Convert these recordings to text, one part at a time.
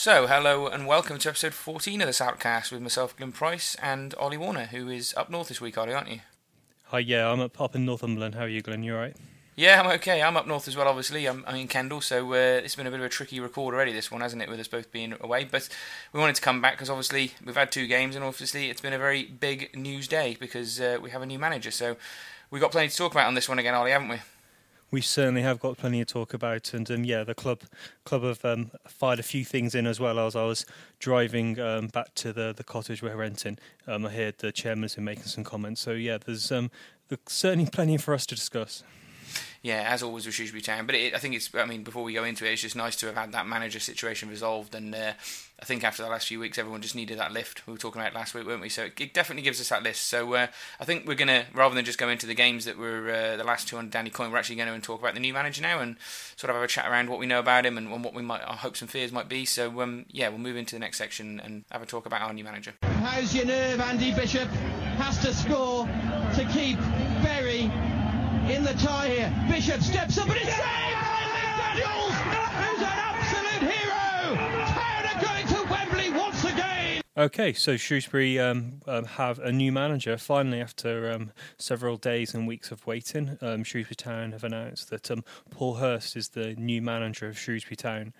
So, hello and welcome to episode 14 of the Outcast with myself, Glyn Price, and Ollie Warner, who is up north this week, Ollie, aren't you? Hi, yeah, I'm up, up in Northumberland. How are you, Glenn? You alright? Yeah, I'm okay. I'm up north as well, obviously. I'm, I'm in Kendal, so uh, it's been a bit of a tricky record already, this one, hasn't it, with us both being away. But we wanted to come back because obviously we've had two games, and obviously it's been a very big news day because uh, we have a new manager. So we've got plenty to talk about on this one again, Ollie, haven't we? We certainly have got plenty to talk about, and um, yeah, the club club have um, fired a few things in as well. As I was driving um, back to the, the cottage we're renting, um, I heard the chairman's been making some comments. So yeah, there's, um, there's certainly plenty for us to discuss yeah, as always with Shrewsbury Town. But it, I think it's, I mean, before we go into it, it's just nice to have had that manager situation resolved. And uh, I think after the last few weeks, everyone just needed that lift. We were talking about last week, weren't we? So it, it definitely gives us that list. So uh, I think we're going to, rather than just go into the games that were uh, the last two on Danny Coyne, we're actually going to talk about the new manager now and sort of have a chat around what we know about him and, and what we might, our hopes and fears might be. So um, yeah, we'll move into the next section and have a talk about our new manager. How's your nerve, Andy Bishop? Has to score to keep in the tie here. Bishop steps up and it's saved by Daniels, who's an absolute hero. Town are going to Wembley once again. Okay, so Shrewsbury um, um, have a new manager finally after um, several days and weeks of waiting. Um, Shrewsbury Town have announced that um, Paul Hurst is the new manager of Shrewsbury Town.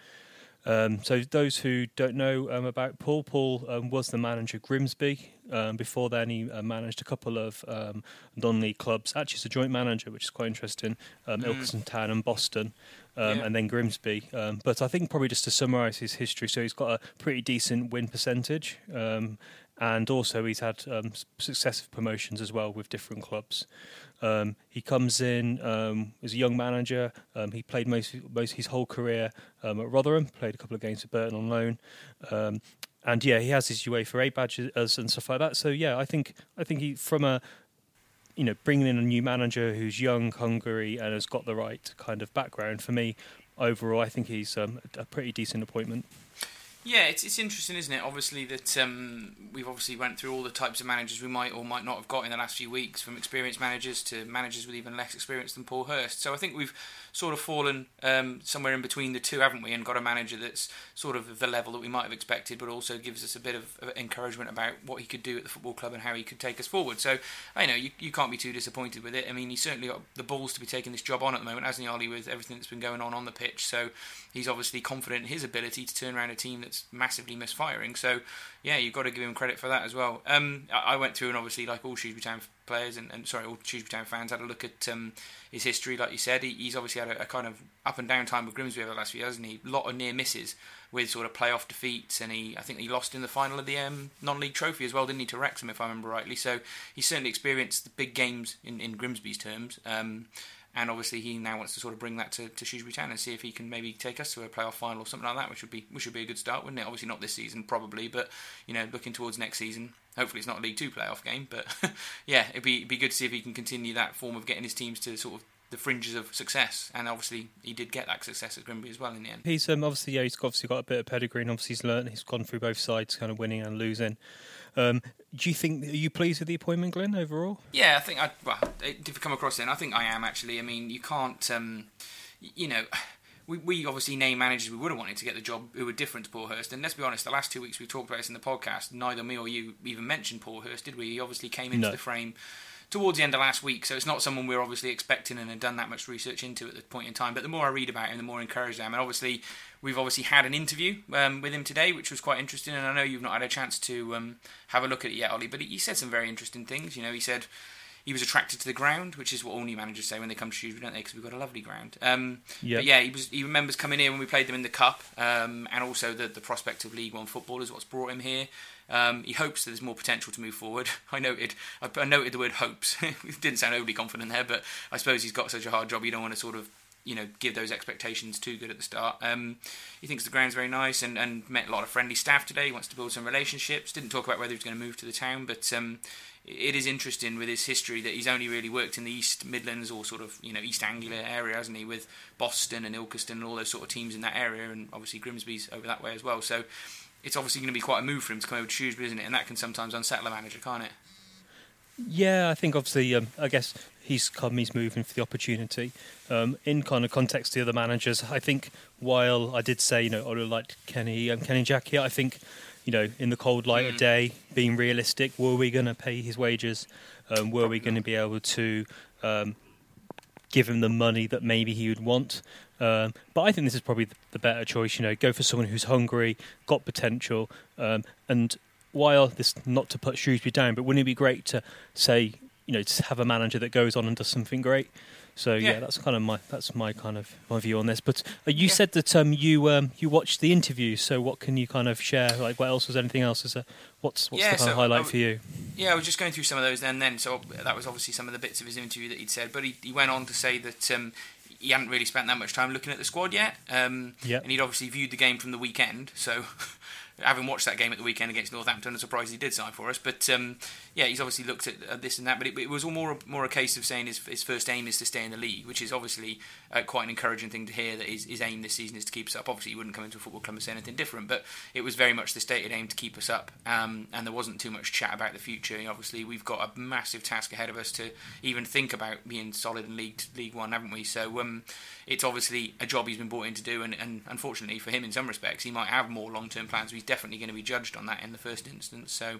Um, so those who don't know um, about Paul, Paul um, was the manager of Grimsby. Um, before then, he uh, managed a couple of um, non-league clubs. Actually, it's a joint manager, which is quite interesting. Um, mm. Ilkeston Town and Boston, yeah. and then Grimsby. but I think probably just to summarise his history, so he's got a pretty decent win percentage, and also he's had successive promotions as well with different clubs. Um, he comes in um, as a young manager. Um, he played most most his whole career um, at Rotherham. Played a couple of games at Burton on loan, um, and yeah, he has his UEFA badges and stuff like that. So yeah, I think I think he from a you know bringing in a new manager who's young, hungry, and has got the right kind of background. For me, overall, I think he's um, a pretty decent appointment. Yeah, it's it's interesting, isn't it? Obviously, that um, we've obviously went through all the types of managers we might or might not have got in the last few weeks, from experienced managers to managers with even less experience than Paul Hurst. So I think we've sort of fallen um, somewhere in between the two, haven't we? And got a manager that's sort of the level that we might have expected, but also gives us a bit of encouragement about what he could do at the football club and how he could take us forward. So I know you, you can't be too disappointed with it. I mean, he's certainly got the balls to be taking this job on at the moment, hasn't he, Ollie, with everything that's been going on on the pitch. So he's obviously confident in his ability to turn around a team that's massively misfiring. So yeah, you've got to give him credit for that as well. Um, I, went through and obviously, like all Shrewsbury Town players and, and sorry, all Shrewsbury Town fans had a look at um, his history. Like you said, he, he's obviously had a, a, kind of up and down time with Grimsby over the last few years, and he a lot of near misses with sort of playoff defeats, and he I think he lost in the final of the um, non-league trophy as well, didn't he, to Wrexham if I remember rightly. So he certainly experienced the big games in, in Grimsby's terms. Um, and obviously he now wants to sort of bring that to, to Shrewsbury Town and see if he can maybe take us to a playoff final or something like that, which would be which would be a good start, wouldn't it? Obviously not this season, probably, but you know, looking towards next season. Hopefully it's not a League Two playoff game, but yeah, it'd be it'd be good to see if he can continue that form of getting his teams to sort of the fringes of success, and obviously he did get that success at Grimsby as well in the end. He's um, obviously yeah, he's obviously got a bit of pedigree, and obviously he's learned. He's gone through both sides, kind of winning and losing. Um, do you think are you pleased with the appointment, Glenn? Overall, yeah, I think I well, you come across it, I think I am actually. I mean, you can't, um, you know. We, we obviously name managers we would have wanted to get the job who were different to Paul Hurst. And let's be honest, the last two weeks we've talked about this in the podcast. Neither me or you even mentioned Paul Hurst, did we? He obviously came into no. the frame towards the end of last week, so it's not someone we're obviously expecting and had done that much research into at the point in time. But the more I read about him, the more encouraged I am. And obviously, we've obviously had an interview um, with him today, which was quite interesting. And I know you've not had a chance to um, have a look at it yet, Ollie, but he said some very interesting things. You know, he said he was attracted to the ground, which is what all new managers say when they come to Shrewsbury, don't they? Because we've got a lovely ground. Um, yep. But yeah, he was. He remembers coming here when we played them in the cup, um, and also the the prospect of League One football is what's brought him here. Um, he hopes that there's more potential to move forward. I noted, I, noted the word hopes. it didn't sound overly confident there, but I suppose he's got such a hard job. You don't want to sort of you know give those expectations too good at the start. Um, he thinks the ground's very nice and, and met a lot of friendly staff today. He wants to build some relationships. Didn't talk about whether he's going to move to the town, but um, it is interesting with his history that he's only really worked in the East Midlands or sort of you know East Anglia area, hasn't he? With Boston and Ilkeston and all those sort of teams in that area, and obviously Grimsby's over that way as well. So it's obviously going to be quite a move for him to come over to Shrewsbury, isn't it? And that can sometimes unsettle a manager, can't it? Yeah, I think obviously, um, I guess he's come, he's moving for the opportunity. Um, in kind of context to the other managers, I think while I did say, you know, I would have liked Kenny, um, Kenny Jackett, I think, you know, in the cold light Mm. of day, being realistic, were we going to pay his wages? Um, were we going to be able to um, give him the money that maybe he would want? Um, but I think this is probably the, the better choice. You know, go for someone who's hungry, got potential, um, and while this not to put Shrewsbury down, but wouldn't it be great to say, you know, to have a manager that goes on and does something great? So yeah, Yeah. that's kind of my that's my kind of my view on this. But uh, you Yeah. said that um, you um, you watched the interview. So what can you kind of share? Like, what else was anything else? Is a, what's what's Yeah, the kind so highlight w- for you? Yeah, I was just going through some of those then. Then, so that was obviously some of the bits of his interview that he'd said. But he, he went on to say that um, he hadn't really spent that much time looking at the squad yet. Um, Yeah. And he'd obviously viewed the game from the weekend. So, having watched that game at the weekend against Northampton, I'm surprised he did sign for us. But um, yeah, he's obviously looked at this and that. But it, it was all more more a case of saying his, his first aim is to stay in the league, which is obviously uh, quite an encouraging thing to hear. That his, his aim this season is to keep us up. Obviously, he wouldn't come into a football club and say anything different, but it was very much the stated aim to keep us up. Um, and there wasn't too much chat about the future. Obviously, we've got a massive task ahead of us to even think about being solid in League League One, haven't we? So um, it's obviously a job he's been brought in to do, and, and unfortunately for him, in some respects, he might have more long term plans. He's definitely going to be judged on that in the first instance. So.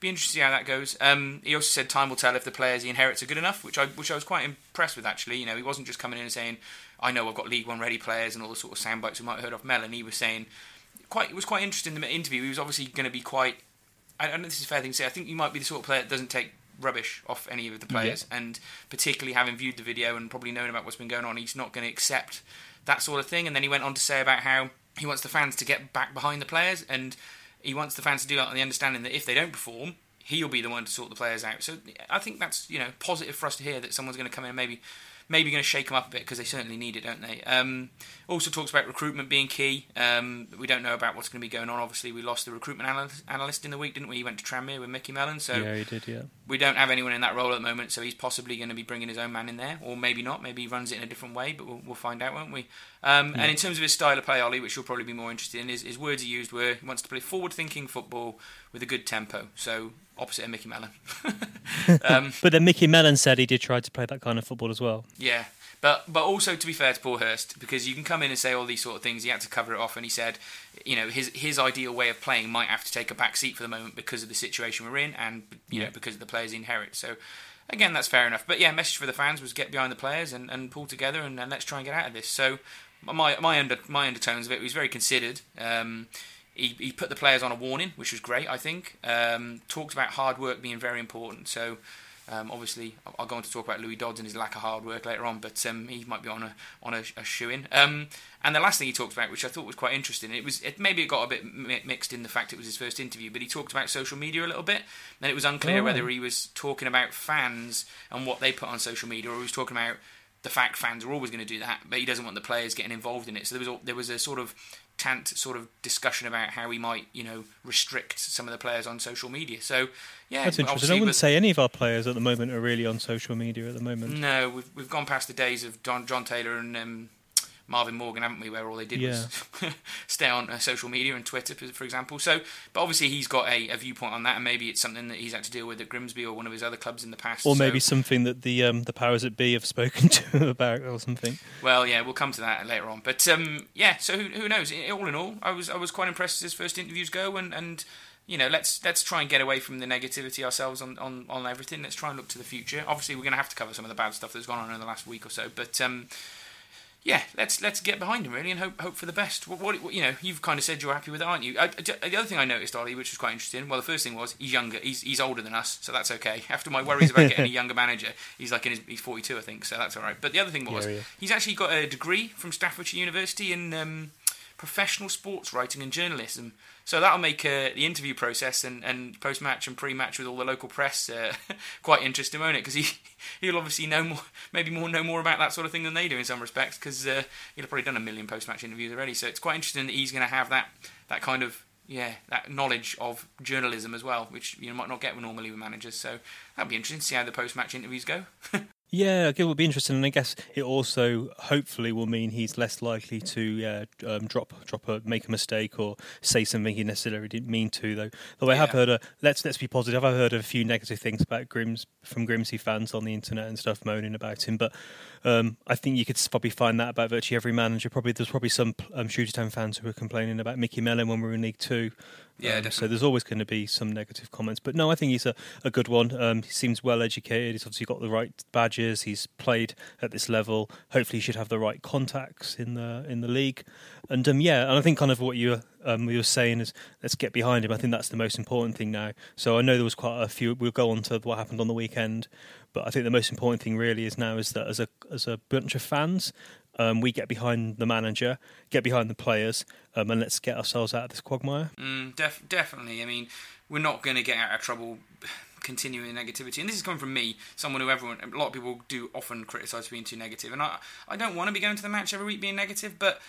Be interested to see how that goes. Um, he also said time will tell if the players he inherits are good enough, which I which I was quite impressed with actually. You know, he wasn't just coming in and saying, "I know I've got League One ready players" and all the sort of sound bites we might have heard off Mellon. He was saying, quite it was quite interesting in the interview. He was obviously going to be quite. I don't know if this is a fair thing to say. I think you might be the sort of player that doesn't take rubbish off any of the players, and particularly having viewed the video and probably known about what's been going on, he's not going to accept that sort of thing. And then he went on to say about how he wants the fans to get back behind the players, and he wants the fans to do that on the understanding that if they don't perform, he'll be the one to sort the players out. So I think that's you know positive for us to hear that someone's going to come in and maybe maybe going to shake them up a bit because they certainly need it, don't they? Um, also talks about recruitment being key. Um, we don't know about what's going to be going on. Obviously, we lost the recruitment analyst, analyst in the week, didn't we? He went to Tranmere with Micky Mellon, so yeah, he did. Yeah. we don't have anyone in that role at the moment. So he's possibly going to be bringing his own man in there, or maybe not. Maybe he runs it in a different way, but we'll, we'll find out, won't we? Um, And in terms of his style of play, Ollie, which you'll probably be more interested in, his, his words he used were he wants to play forward-thinking football with a good tempo. So opposite of Micky Mellon. um, But then Micky Mellon said he did try to play that kind of football as well. yeah, but but also to be fair to Paul Hurst, because you can come in and say all these sort of things, he had to cover it off, and he said, you know, his his ideal way of playing might have to take a back seat for the moment because of the situation we're in, and you know because of the players he inherits. So. Again, that's fair enough. But yeah, message for the fans was get behind the players and, and pull together and, and let's try and get out of this. So my my under my undertones of it was very considered. Um, he, he put the players on a warning, which was great. I think um, talked about hard work being very important. So um, obviously, I'll- go on to talk about Louis Dodds and his lack of hard work later on, but um, he might be on a on a, a shoe in. Um, and the last thing he talked about, which I thought was quite interesting, it was it, maybe it got a bit mi- mixed in the fact it was his first interview, but he talked about social media a little bit, and it was unclear Oh. whether he was talking about fans and what they put on social media, or he was talking about the fact fans are always going to do that, but he doesn't want the players getting involved in it. So there was a, there was a sort of tant sort of discussion about how we might you know restrict some of the players on social media. So yeah, That's interesting. I wouldn't with- say any of our players at the moment are really on social media at the moment. no, we've we've gone past the days of John John Taylor and um, Marvin Morgan, haven't we? Where all they did was stay on uh, social media and Twitter, for- for example. So, but obviously he's got a, a viewpoint on that, and maybe it's something that he's had to deal with at Grimsby or one of his other clubs in the past. Or So- maybe something that the um, the powers that be have spoken to him about, or something. Well, yeah, we'll come to that later on. But um, yeah, so who, who knows? All in all, I was I was quite impressed as his first interviews go, and, and you know, let's let's try and get away from the negativity ourselves on, on, on everything. Let's try and look to the future. Obviously, we're going to have to cover some of the bad stuff that's gone on in the last week or so, but. Um, yeah, let's let's get behind him really and hope hope for the best. What, what, you know, you've kind of said you're happy with it, aren't you? I, I- the other thing I noticed, Ollie, which was quite interesting. Well, the first thing was he's younger. He's he's older than us, so that's okay. After my worries about getting a younger manager, he's like in his he's 42, I think, so that's all right. But the other thing was Yeah, yeah. he's actually got a degree from Staffordshire University in um, professional sports writing and journalism. So that'll make uh, the interview process and, and post match and pre match with all the local press uh, quite interesting, won't it? Because he he'll obviously know more, maybe more know more about that sort of thing than they do in some respects. Because uh, he'll probably done a million post match interviews already. So it's quite interesting that he's going to have that that kind of yeah that knowledge of journalism as well, which you might not get normally with managers. So that'll be interesting to see how the post match interviews go. Yeah, it will be interesting, and I guess it also hopefully will mean he's less likely to um, drop drop a make a mistake or say something he necessarily didn't mean to. Though, though I have heard a let's let's be positive. I've heard a few negative things about Grims from Grimsby fans on the internet and stuff moaning about him, but um, I think you could probably find that about virtually every manager. Probably there's probably some um, Shooter Town fans who were complaining about Micky Mellon when we were in League Two. Yeah, um, so there's always going to be some negative comments, but no, I think he's a, a good one. Um, he seems well educated. He's obviously got the right badges. He's played at this level. Hopefully, he should have the right contacts in the in the league. And um, yeah, and I think kind of what you um, you were saying is let's get behind him. I think that's the most important thing now. So I know there was quite a few. We'll go on to what happened on the weekend, but I think the most important thing really is now is that as a as a bunch of fans, um, we get behind the manager, get behind the players, um, and let's get ourselves out of this quagmire. Mm, def- definitely. I mean, we're not going to get out of trouble continuing negativity. And this is coming from me, someone who everyone, a lot of people do often criticise being too negative. And I, I don't want to be going to the match every week being negative, but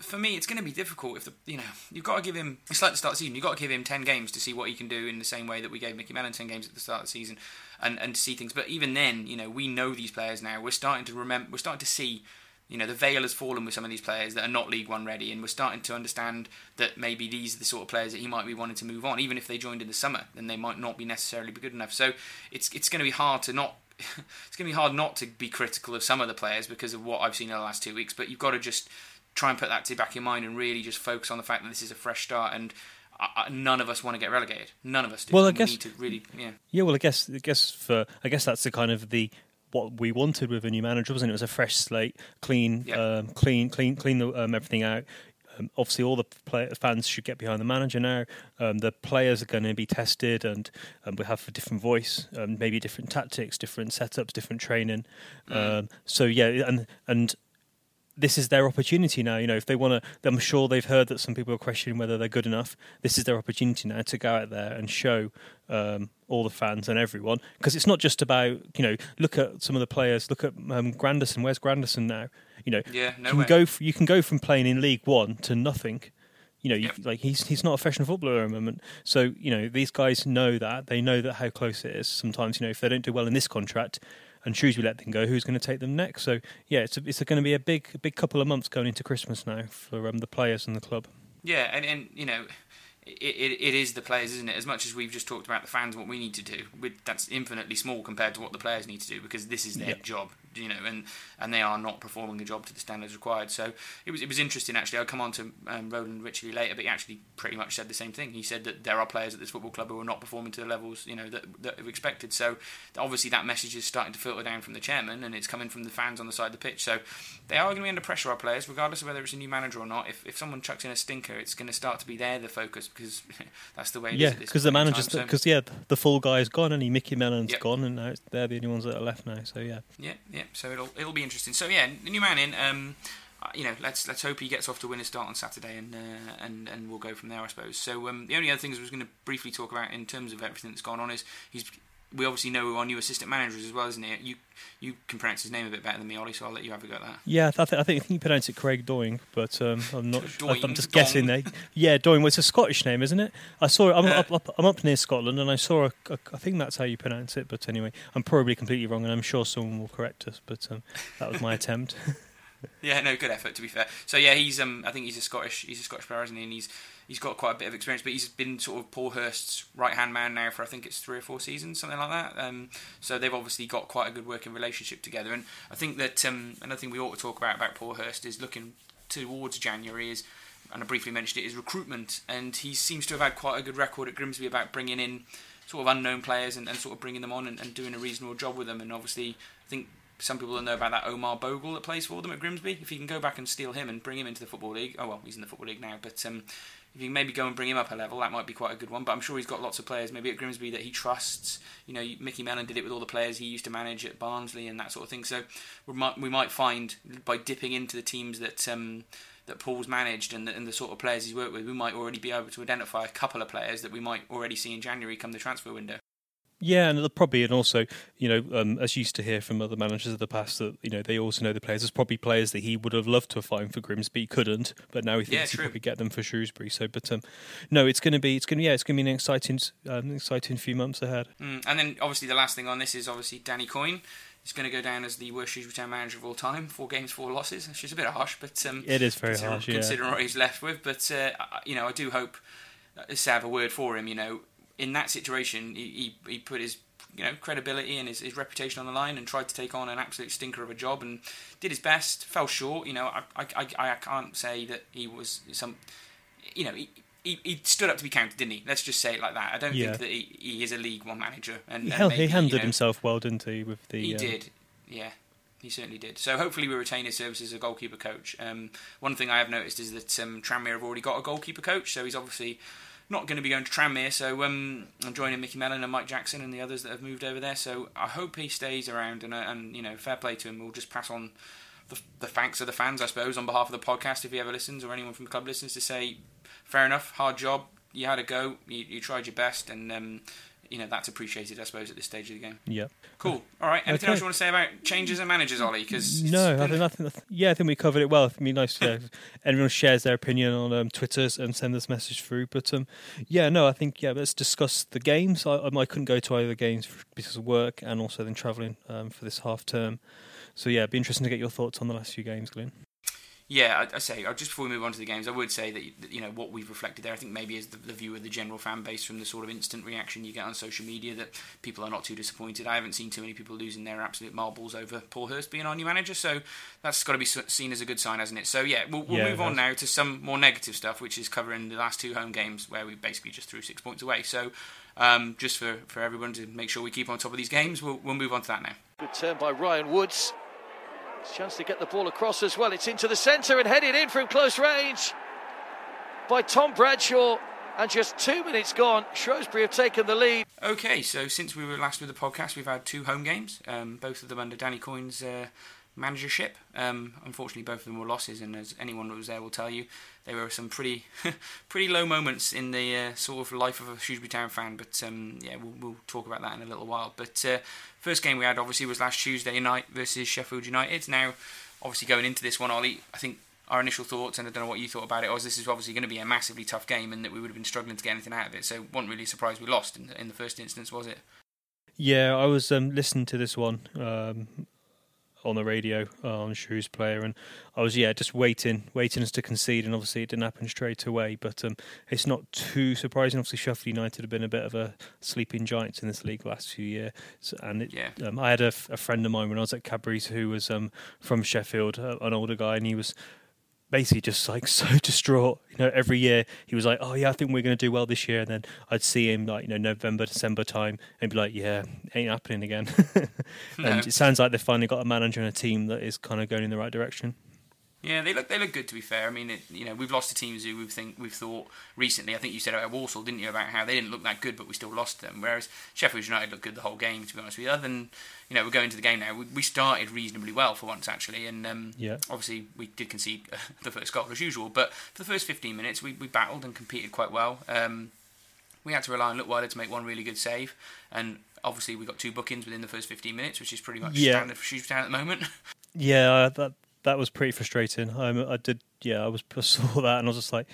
for me, it's going to be difficult if the you know you've got to give him. It's like the start of the season. You've got to give him ten games to see what he can do in the same way that we gave Micky Mellon ten games at the start of the season, and and see things. But even then, you know, we know these players now. We're starting to remember. We're starting to see you know the veil has fallen with some of these players that are not League One ready, and we're starting to understand that maybe these are the sort of players that he might be wanting to move on. Even if they joined in the summer, then they might not be necessarily be good enough. So it's it's going to be hard to not. it's going to be hard not to be critical of some of the players because of what I've seen in the last two weeks. But you've got to just try and put that to back in mind and really just focus on the fact that this is a fresh start and uh, uh, none of us want to get relegated. None of us do. Well, I we guess really, yeah. Yeah, well, I guess, I guess for, I guess that's the kind of the what we wanted with a new manager, wasn't it? It was a fresh slate, clean, yeah. um, clean, clean, clean the, um, everything out. Um, obviously, all the play- fans should get behind the manager now. Um, the players are going to be tested, and um, we have a different voice, um, maybe different tactics, different setups, different training. Mm. so yeah, and and this is their opportunity now. You know, if they want to, I'm sure they've heard that some people are questioning whether they're good enough. This is their opportunity now to go out there and show um, all the fans and everyone because it's not just about you know look at some of the players. Look at um, Grandison. Where's Grandison now? You know, yeah, you can go you can go from playing in League One to nothing. You know, yep. you, like he's he's not a professional footballer at the moment. So you know these guys know that they know that how close it is. Sometimes you know if they don't do well in this contract, and Shrewsbury let them go, who's going to take them next? So yeah, it's a, it's going to be a big big couple of months going into Christmas now for um, the players and the club. Yeah, and and you know. It, it, it is the players, isn't it? As much as we've just talked about the fans, what we need to do, that's infinitely small compared to what the players need to do because this is their job you know, and, and they are not performing the job to the standards required. So it was it was interesting actually. I'll come on to um, Roland Wycherley later, but he actually pretty much said the same thing. He said that there are players at this football club who are not performing to the levels you know that that have expected. So obviously that message is starting to filter down from the chairman, and it's coming from the fans on the side of the pitch. So they are going to be under pressure, our players, regardless of whether it's a new manager or not. If if someone chucks in a stinker, it's going to start to be there the focus because that's the way. yeah, because the manager's because so. yeah, the full guy's gone and he Micky Mellon's yep. gone, and now they're the only ones that are left now. So yeah. Yeah, yeah. So it'll it'll be be interesting. So yeah, the new man in. Um, uh, you know, let's let's hope he gets off to win a start on Saturday, and uh, and and we'll go from there, I suppose. So um, the only other things I was going to briefly talk about in terms of everything that's gone on is he's. We obviously know our new assistant managers as well, isn't it? You you can pronounce his name a bit better than me, Ollie, so I'll let you have a go at that. Yeah, I, th- I think I think you pronounce it Craig Doing, but um, I'm not. Doing, I'm just guessing there. Yeah, Doing. Well, it's a Scottish name, isn't it? I saw. It, I'm, uh, up, up, I'm up near Scotland, and I saw. A, a, I think that's how you pronounce it. But anyway, I'm probably completely wrong, and I'm sure someone will correct us. But um, that was my attempt. yeah, no, good effort to be fair. So yeah, he's um, I think he's a Scottish, he's a Scottish player, isn't he? And he's he's got quite a bit of experience, but he's been sort of Paul Hurst's right hand man now for I think it's three or four seasons, something like that. Um, so they've obviously got quite a good working relationship together. And I think that um, another thing we ought to talk about about Paul Hurst is looking towards January is, and I briefly mentioned it, is recruitment. And he seems to have had quite a good record at Grimsby about bringing in sort of unknown players and, and sort of bringing them on and, and doing a reasonable job with them. And obviously, I think some people don't know about that Omar Bogle that plays for them at Grimsby. If you can go back and steal him and bring him into the Football League, oh well, he's in the Football League now, but um, if you maybe go and bring him up a level, that might be quite a good one. But I'm sure he's got lots of players, maybe at Grimsby, that he trusts. You know, Micky Mellon did it with all the players he used to manage at Barnsley and that sort of thing. So we might we might find by dipping into the teams that um, that Paul's managed and the, and the sort of players he's worked with, we might already be able to identify a couple of players that we might already see in January come the transfer window. Yeah, and probably, and also, you know, um, as used to hear from other managers of the past, that you know they also know the players. There's probably players that he would have loved to have found for Grimsby, couldn't, but now he thinks yeah, he probably get them for Shrewsbury. So, but um, no, it's going to be, it's going to, yeah, it's going to be an exciting, um, exciting few months ahead. Mm, and then obviously the last thing on this is obviously Danny Coyne he's going to go down as the worst Shrewsbury Town manager of all time. Four games, four losses. Which is a bit harsh, but um, it is very considering, harsh. Yeah. considering what he's left with. But uh, you know, I do hope uh, to have a word for him. You know, in that situation, he, he, he put his you know credibility and his, his reputation on the line and tried to take on an absolute stinker of a job and did his best. Fell short. You know, I I, I, I can't say that he was some. You know, he, he, he stood up to be counted, didn't he? Let's just say it like that. I don't Yeah. think that he, he is a League One manager. And, He, and maybe, he handled you know, himself well, didn't he? With the He um, did, yeah. He certainly did. So hopefully we retain his services as a goalkeeper coach. Um, one thing I have noticed is that um, Tranmere have already got a goalkeeper coach, so he's obviously not going to be going to Tranmere. So um, I'm joining Micky Mellon and Mike Jackson and the others that have moved over there. So I hope he stays around and, uh, and you know, fair play to him. We'll just pass on the, the thanks of the fans, I suppose, on behalf of the podcast if he ever listens or anyone from the club listens to say, fair enough, hard job, you had a go, you, you tried your best, and um, you know that's appreciated, I suppose, at this stage of the game. Yeah. Cool. All right. Anything Okay. else you want to say about changes and managers, Ollie? Because No, I think, I think, yeah, I think we covered it well. It'd be nice yeah, if everyone shares their opinion on um, Twitter and send this message through. But um, yeah, no, I think yeah, let's discuss the games. I, I couldn't go to either games because of work and also then travelling um, for this half term. So yeah, it'd be interesting to get your thoughts on the last few games, Glenn. Yeah, I, I say just before we move on to the games, I would say that that, you know what we've reflected there. I think maybe is the, the view of the general fan base from the sort of instant reaction you get on social media that people are not too disappointed. I haven't seen too many people losing their absolute marbles over Paul Hurst being our new manager, so that's got to be seen as a good sign, hasn't it? So yeah, we'll, we'll Yeah, move on now to some more negative stuff, which is covering the last two home games where we basically just threw six points away. So um, just for, for everyone to make sure we keep on top of these games, we'll, we'll move on to that now. Good turn by Ryan Woods. Chance to get the ball across as well. It's into the centre and headed in from close range by Tom Bradshaw. And just two minutes gone, Shrewsbury have taken the lead. Okay, so since we were last with the podcast, we've had two home games, um, both of them under Danny Coyne's uh, managership. Um, unfortunately, both of them were losses, and as anyone that was there will tell you, there were some pretty, pretty low moments in the uh, sort of life of a Shrewsbury Town fan. But um, yeah, we'll, we'll talk about that in a little while. But uh, first game we had obviously was last Tuesday night versus Sheffield United. Now, obviously going into this one, Ollie, I think our initial thoughts, and I don't know what you thought about it, was this is obviously going to be a massively tough game, and that we would have been struggling to get anything out of it. So, wasn't really surprised we lost in the, in the first instance, was it? Yeah, I was um, listening to this one um, on the radio uh, on Shrews Player, and I was yeah just waiting, waiting us to concede, and obviously it didn't happen straight away. But um, it's not too surprising. Obviously, Sheffield United have been a bit of a sleeping giants in this league last few years, and it, Yeah. um, I had a, f- a friend of mine when I was at Cadbury's who was um, from Sheffield, uh, an older guy, and he was basically just like so distraught. You know, every year he was like, "Oh yeah, I think we're going to do well this year," and then I'd see him like you know November, December time, and be like, "Yeah, ain't happening again." No. and it sounds like they've finally got a manager and a team that is kind of going in the right direction. Yeah, they look they look good to be fair. I mean, it, you know, we've lost to teams who we've think we've thought recently. I think you said about Walsall, didn't you, about how they didn't look that good, but we still lost them. Whereas Sheffield United looked good the whole game. To be honest with you, other than you know, we're going to the game now. We, we started reasonably well for once actually, and um, Yeah. obviously we did concede the first goal as usual. But for the first 15 minutes, we, we battled and competed quite well. Um, we had to rely on Leutwiler to make one really good save, and obviously we got two bookings within the first 15 minutes, which is pretty much Yeah. standard for Shrewsbury at the moment. Yeah, uh, that that was pretty frustrating. Um, I did, yeah, I was I saw that and I was just like,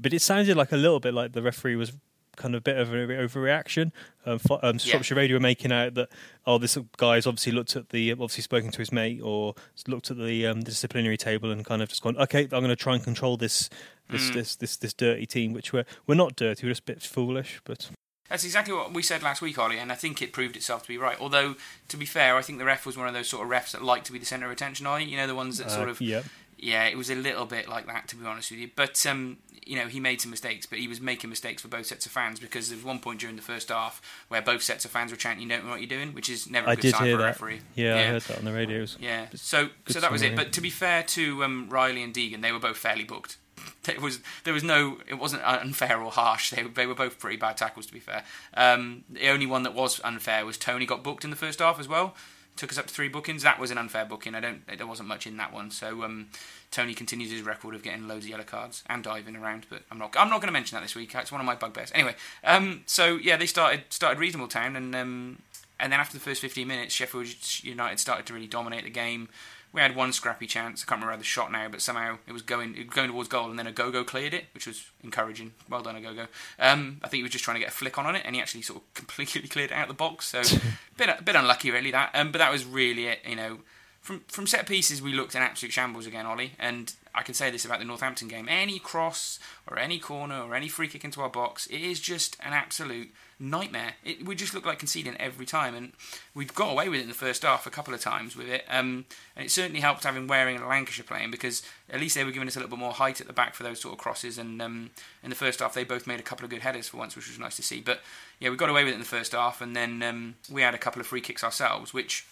but it sounded like a little bit like the referee was kind of a bit of an overreaction. Um, um, Shropshire Radio were making out that oh, this guy's obviously looked at the obviously spoken to his mate or looked at the um, disciplinary table and kind of just gone, okay, I'm going to try and control this this this this this dirty team, which we're we're not dirty, we're just a bit foolish, but. That's exactly what we said last week, Ollie, and I think it proved itself to be right. Although, to be fair, I think the ref was one of those sort of refs that like to be the centre of attention, Ollie. You know, the ones that sort Uh, of. yeah. Yeah, it was a little bit like that, to be honest with you. But, um, you know, he made some mistakes, but he was making mistakes for both sets of fans because there was one point during the first half where both sets of fans were chanting, You don't know what you're doing, which is never a I good sign for a that. referee. Yeah, I heard that on the radio. Yeah, so so that was it. But to be fair to um, Riley and Deegan, they were both fairly booked. There was there was no it wasn't unfair or harsh. They they were both pretty bad tackles to be fair. Um, the only one that was unfair was Tony got booked in the first half as well. Took us up to three bookings. That was an unfair booking. I don't there wasn't much in that one. So um, Tony continues his record of getting loads of yellow cards and diving around. But I'm not I'm not going to mention that this week. It's one of my bugbears. Anyway, um, so yeah, they started started reasonable town and. Um, and then after the first 15 minutes, Sheffield United started to really dominate the game. We had one scrappy chance. I can't remember the shot now, but somehow it was going it was going towards goal, and then Ogogo cleared it, which was encouraging. Well done, Ogogo. Um, I think he was just trying to get a flick on on it, and he actually sort of completely cleared it out of the box. So bit a bit unlucky, really. That, um, but that was really it. You know, from from set pieces, we looked in absolute shambles again, Ollie, and I can say this about the Northampton game: any cross or any corner or any free kick into our box, it is just an absolute nightmare. It, we just look like conceding every time, and we've got away with it in the first half a couple of times with it. Um, and it certainly helped having Waring and Lancashire playing because at least they were giving us a little bit more height at the back for those sort of crosses. And um, in the first half, they both made a couple of good headers for once, which was nice to see. But yeah, we got away with it in the first half, and then um, we had a couple of free kicks ourselves, which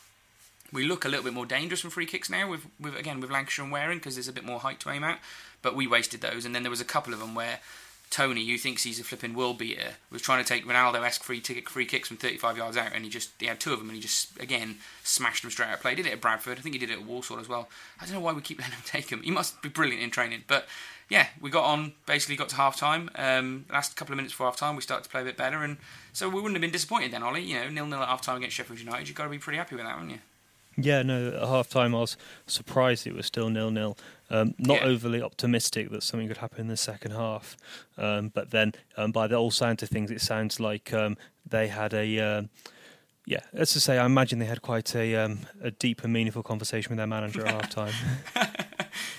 we look a little bit more dangerous from free kicks now with, with again with Lancashire and Waring because there's a bit more height to aim at. But we wasted those, and then there was a couple of them where Tony, who thinks he's a flipping world beater, was trying to take Ronaldo-esque free ticket free kicks from 35 yards out, and he just he had two of them, and he just again smashed them straight out of play. Did it at Bradford, I think he did it at Walsall as well. I don't know why we keep letting him take them. He must be brilliant in training, but yeah, we got on basically got to half time. Um, last couple of minutes before half time, we started to play a bit better, and so we wouldn't have been disappointed then, Ollie. You know, nil nil at half time against Sheffield United. You've got to be pretty happy with that, haven't you? Yeah, no, at half time I was surprised it was still nil nil. Um, not Yeah. overly optimistic that something could happen in the second half. Um, but then, um, by the all sound of things, it sounds like um, they had a. um yeah, as to say, I imagine they had quite a um, a deep and meaningful conversation with their manager at half time.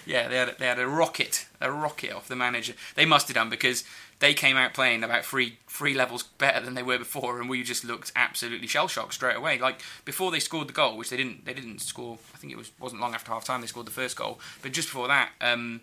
Yeah, they had they had a rocket, a rocket off the manager. They must have done because they came out playing about three three levels better than they were before, and we just looked absolutely shell shocked straight away. Like before they scored the goal, which they didn't they didn't score. I think it was wasn't long after half time they scored the first goal, but just before that. Um,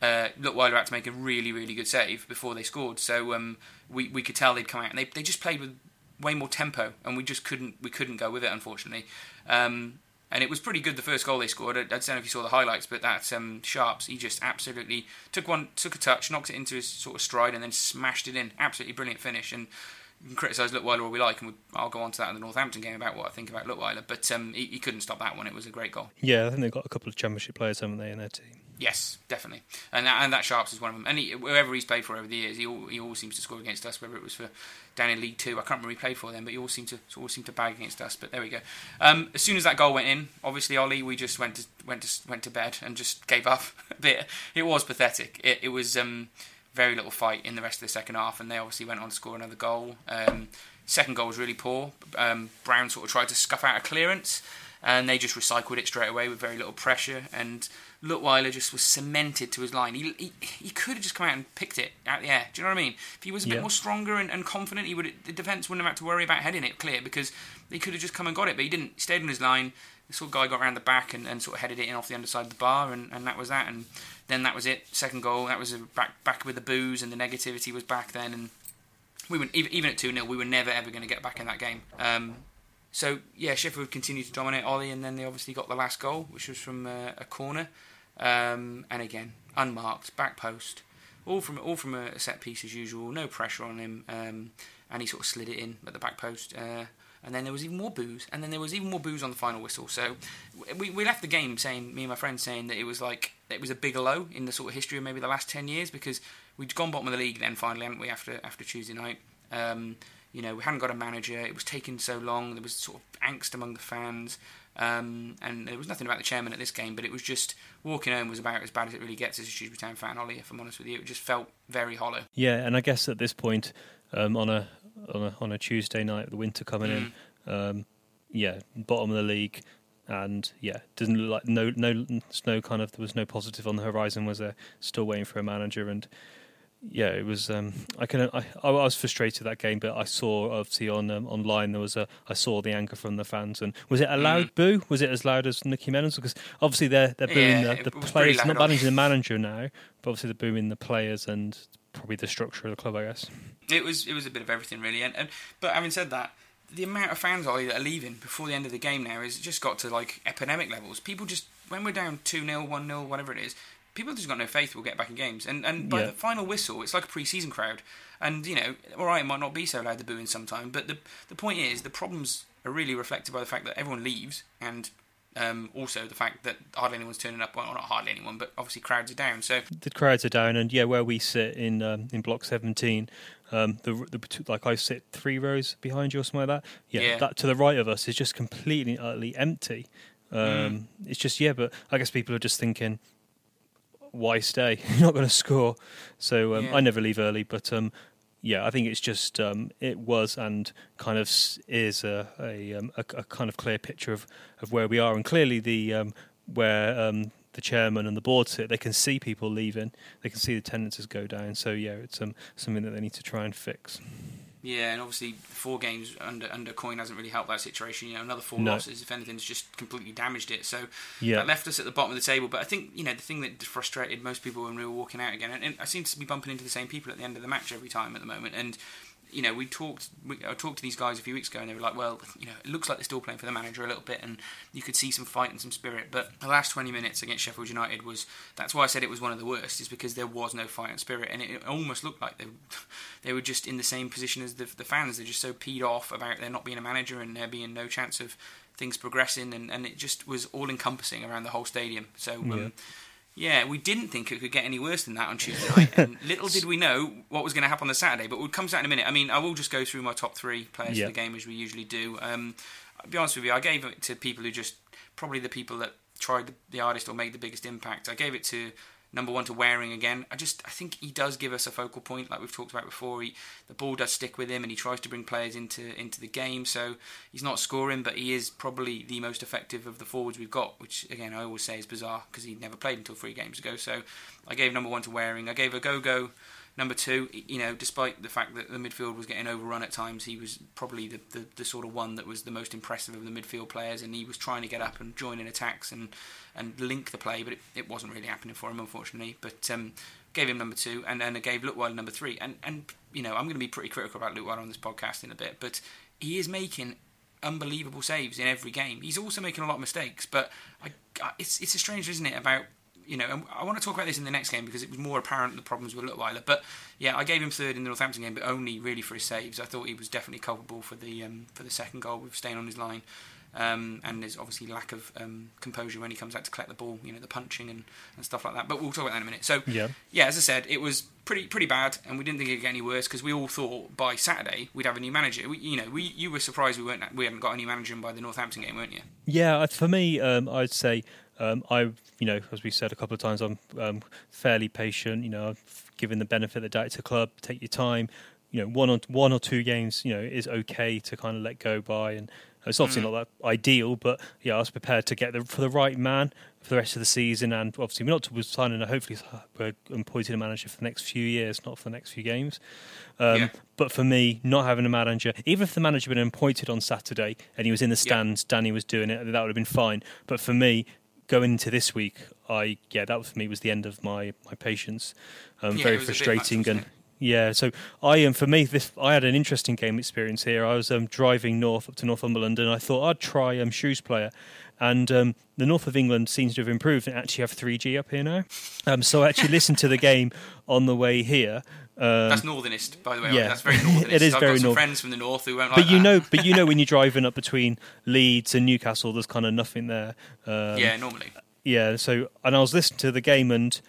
uh, Leutwiler had to make a really, really good save before they scored. So um, we we could tell they'd come out, and they they just played with way more tempo, and we just couldn't we couldn't go with it, unfortunately. Um, and it was pretty good the first goal they scored. I, I don't know if you saw the highlights, but that um, Sharps he just absolutely took one, took a touch, knocked it into his sort of stride, and then smashed it in. Absolutely brilliant finish. And we can criticise Leutwiler all we like, and we, I'll go on to that in the Northampton game about what I think about Leutwiler. But um, he, he couldn't stop that one. It was a great goal. yeah, I think they've got a couple of championship players, haven't they, in their team? Yes, definitely, and that, and that Sharps is one of them. And he, wherever he's played for over the years, he al- he always seems to score against us. Whether it was for down in League Two, I can't remember he played for them, but he always seemed to always seemed to bag against us. But there we go. Um, as soon as that goal went in, obviously Ollie, we just went to went to went to bed and just gave up a bit. It was pathetic. It, it was um, very little fight in the rest of the second half, and they obviously went on to score another goal. Um, second goal was really poor. Um, Brown sort of tried to scuff out a clearance, and they just recycled it straight away with very little pressure. And Leutwiler just was cemented to his line. He, he, he could have just come out and picked it out the air. Do you know what I mean? If he was a Yeah. bit more stronger and, and confident, he would the defence wouldn't have had to worry about heading it clear because he could have just come and got it. But he didn't. He stayed on his line. This sort of guy got around the back and, and sort of headed it in off the underside of the bar, and, and that was that. And then that was it. Second goal. That was back back with the booze and the negativity was back then. And we were even, even at two 0 we were never ever going to get back in that game. Um, so yeah, Sheffield continued to dominate Ollie, and then they obviously got the last goal, which was from uh, a corner, um, and again unmarked back post, all from all from a set piece as usual, no pressure on him, um, and he sort of slid it in at the back post. Uh, and then there was even more booze, and then there was even more booze on the final whistle. So we, we left the game saying, me and my friends saying that it was like it was a bigger low in the sort of history of maybe the last ten years because we'd gone bottom of the league then finally, hadn't we? After after Tuesday night, um, you know, we hadn't got a manager. It was taking so long. There was sort of angst among the fans, um, and there was nothing about the chairman at this game. But it was just walking home was about as bad as it really gets as a Shrewsbury Town fan, Ollie. If I'm honest with you, it just felt very hollow. Yeah, and I guess at this point, um, on a on a on a Tuesday night, with the winter coming Mm. in, um, yeah, bottom of the league, and yeah, doesn't look like no no no kind of there was no positive on the horizon. Was there? Still waiting for a manager, and yeah, it was. Um, I can I, I was frustrated that game, but I saw obviously on um, online there was a I saw the anger from the fans, and was it a loud boo? Was it as loud as Nicky Meadows? Because obviously they're they're booing Yeah, the, the players, not managing the manager now, but obviously they're booing the players and probably the structure of the club, I guess. It was it was a bit of everything really, and, and but having said that, the amount of fans Ollie that are leaving before the end of the game now is just got to like epidemic levels. People just when we're down two 0 one 0 whatever it is, people just got no faith we'll get back in games. And and by Yeah. the final whistle, it's like a pre-season crowd. And you know, all right, it might not be so loud the booing sometime, but the the point is the problems are really reflected by the fact that everyone leaves and. Um, also, the fact that hardly anyone's turning up. Well, not hardly anyone, but obviously crowds are down. So the crowds are down, and yeah, where we sit in um, in block seventeen, um, the, the like I sit three rows behind you or something like that. Yeah, Yeah. that to the right of us is just completely utterly empty. Um, mm. It's just yeah, but I guess people are just thinking, why stay? You're not going to score. So um, yeah. I never leave early, but um, yeah, I think it's just um, it was and kind of is a a, um, a, a, kind of clear picture of, of where we are, and clearly the um, where um, the chairman and the board sit, they can see people leaving, they can see the attendances go down. So yeah, it's um, something that they need to try and fix. Yeah, and obviously four games under under Coyne hasn't really helped that situation. You know, another four no. losses, if anything, has just completely damaged it. So yeah. that left us at the bottom of the table. But I think you know the thing that frustrated most people when we were walking out again, and, and I seem to be bumping into the same people at the end of the match every time at the moment, and you know, we talked. We, I talked to these guys a few weeks ago, and they were like, "Well, you know, it looks like they're still playing for the manager a little bit, and you could see some fight and some spirit." But the last 20 minutes against Sheffield United was that's why I said it was one of the worst, is because there was no fight and spirit, and it almost looked like they they were just in the same position as the, the fans. They're just so peed off about there not being a manager and there being no chance of things progressing, and, and it just was all encompassing around the whole stadium. So. Um, yeah, we didn't think it could get any worse than that on Tuesday night, and little did we know what was going to happen on the Saturday. But we'll come to that in a minute. I mean, I will just go through my top three players yep. for the game as we usually do. Um, I'll be honest with you, I gave it to people who just probably the people that tried the, the hardest or made the biggest impact. I gave it to number one to Waring again. I just I think he does give us a focal point, like we've talked about before. He, the ball does stick with him, and he tries to bring players into into the game. So he's not scoring, but he is probably the most effective of the forwards we've got. Which again I always say is bizarre because he never played until three games ago. So I gave number one to Waring. I gave Ogogo Number two, you know, despite the fact that the midfield was getting overrun at times, he was probably the, the, the, sort of one that was the most impressive of the midfield players, and he was trying to get up and join in attacks and, and link the play, but it, it wasn't really happening for him, unfortunately. But um, gave him number two, and then I gave Leutwiler number three. And, and, you know, I'm going to be pretty critical about Leutwiler on this podcast in a bit, but he is making unbelievable saves in every game. He's also making a lot of mistakes, but I, it's it's a strange, isn't it, about you know, and I want to talk about this in the next game because it was more apparent the problems were a little while. But yeah, I gave him third in the Northampton game, but only really for his saves. I thought he was definitely culpable for the um, for the second goal with staying on his line. Um, and there's obviously lack of um, composure when he comes out to collect the ball, you know, the punching and, and stuff like that. But we'll talk about that in a minute. So, yeah, yeah as I said, it was pretty pretty bad, and we didn't think it'd get any worse because we all thought by Saturday we'd have a new manager. We, you know, we you were surprised we weren't we hadn't got a new manager by the Northampton game, weren't you? Yeah, for me, um, I'd say um, I, you know, as we said a couple of times, I'm um, fairly patient. You know, I've given the benefit of the doubt to club. Take your time. You know, one or one or two games, you know, is okay to kind of let go by, and it's obviously mm. not that ideal. But yeah, I was prepared to get the, for the right man for the rest of the season, and obviously we're not signing. Hopefully, we're appointing a manager for the next few years, not for the next few games. Um, yeah. But for me, not having a manager, even if the manager had been appointed on Saturday and he was in the stands, yeah. Danny was doing it, that would have been fine. But for me, going into this week, I yeah, that for me was the end of my my patience. Um, yeah, very frustrating much, and. Yeah, so I am um, for me this I had an interesting game experience here. I was um, driving north up to Northumberland and I thought I'd try um, Shrews Player. and um, the north of England seems to have improved and actually have 3G up here now. Um, so I actually listened to the game on the way here, um, that's northernist, by the way. Yeah, that's very northernist. it is I've very got some friends from the north who won't but like you that. know, but you know, when you're driving up between Leeds and Newcastle, there's kind of nothing there. Um, yeah, normally. Yeah, so and I was listening to the game and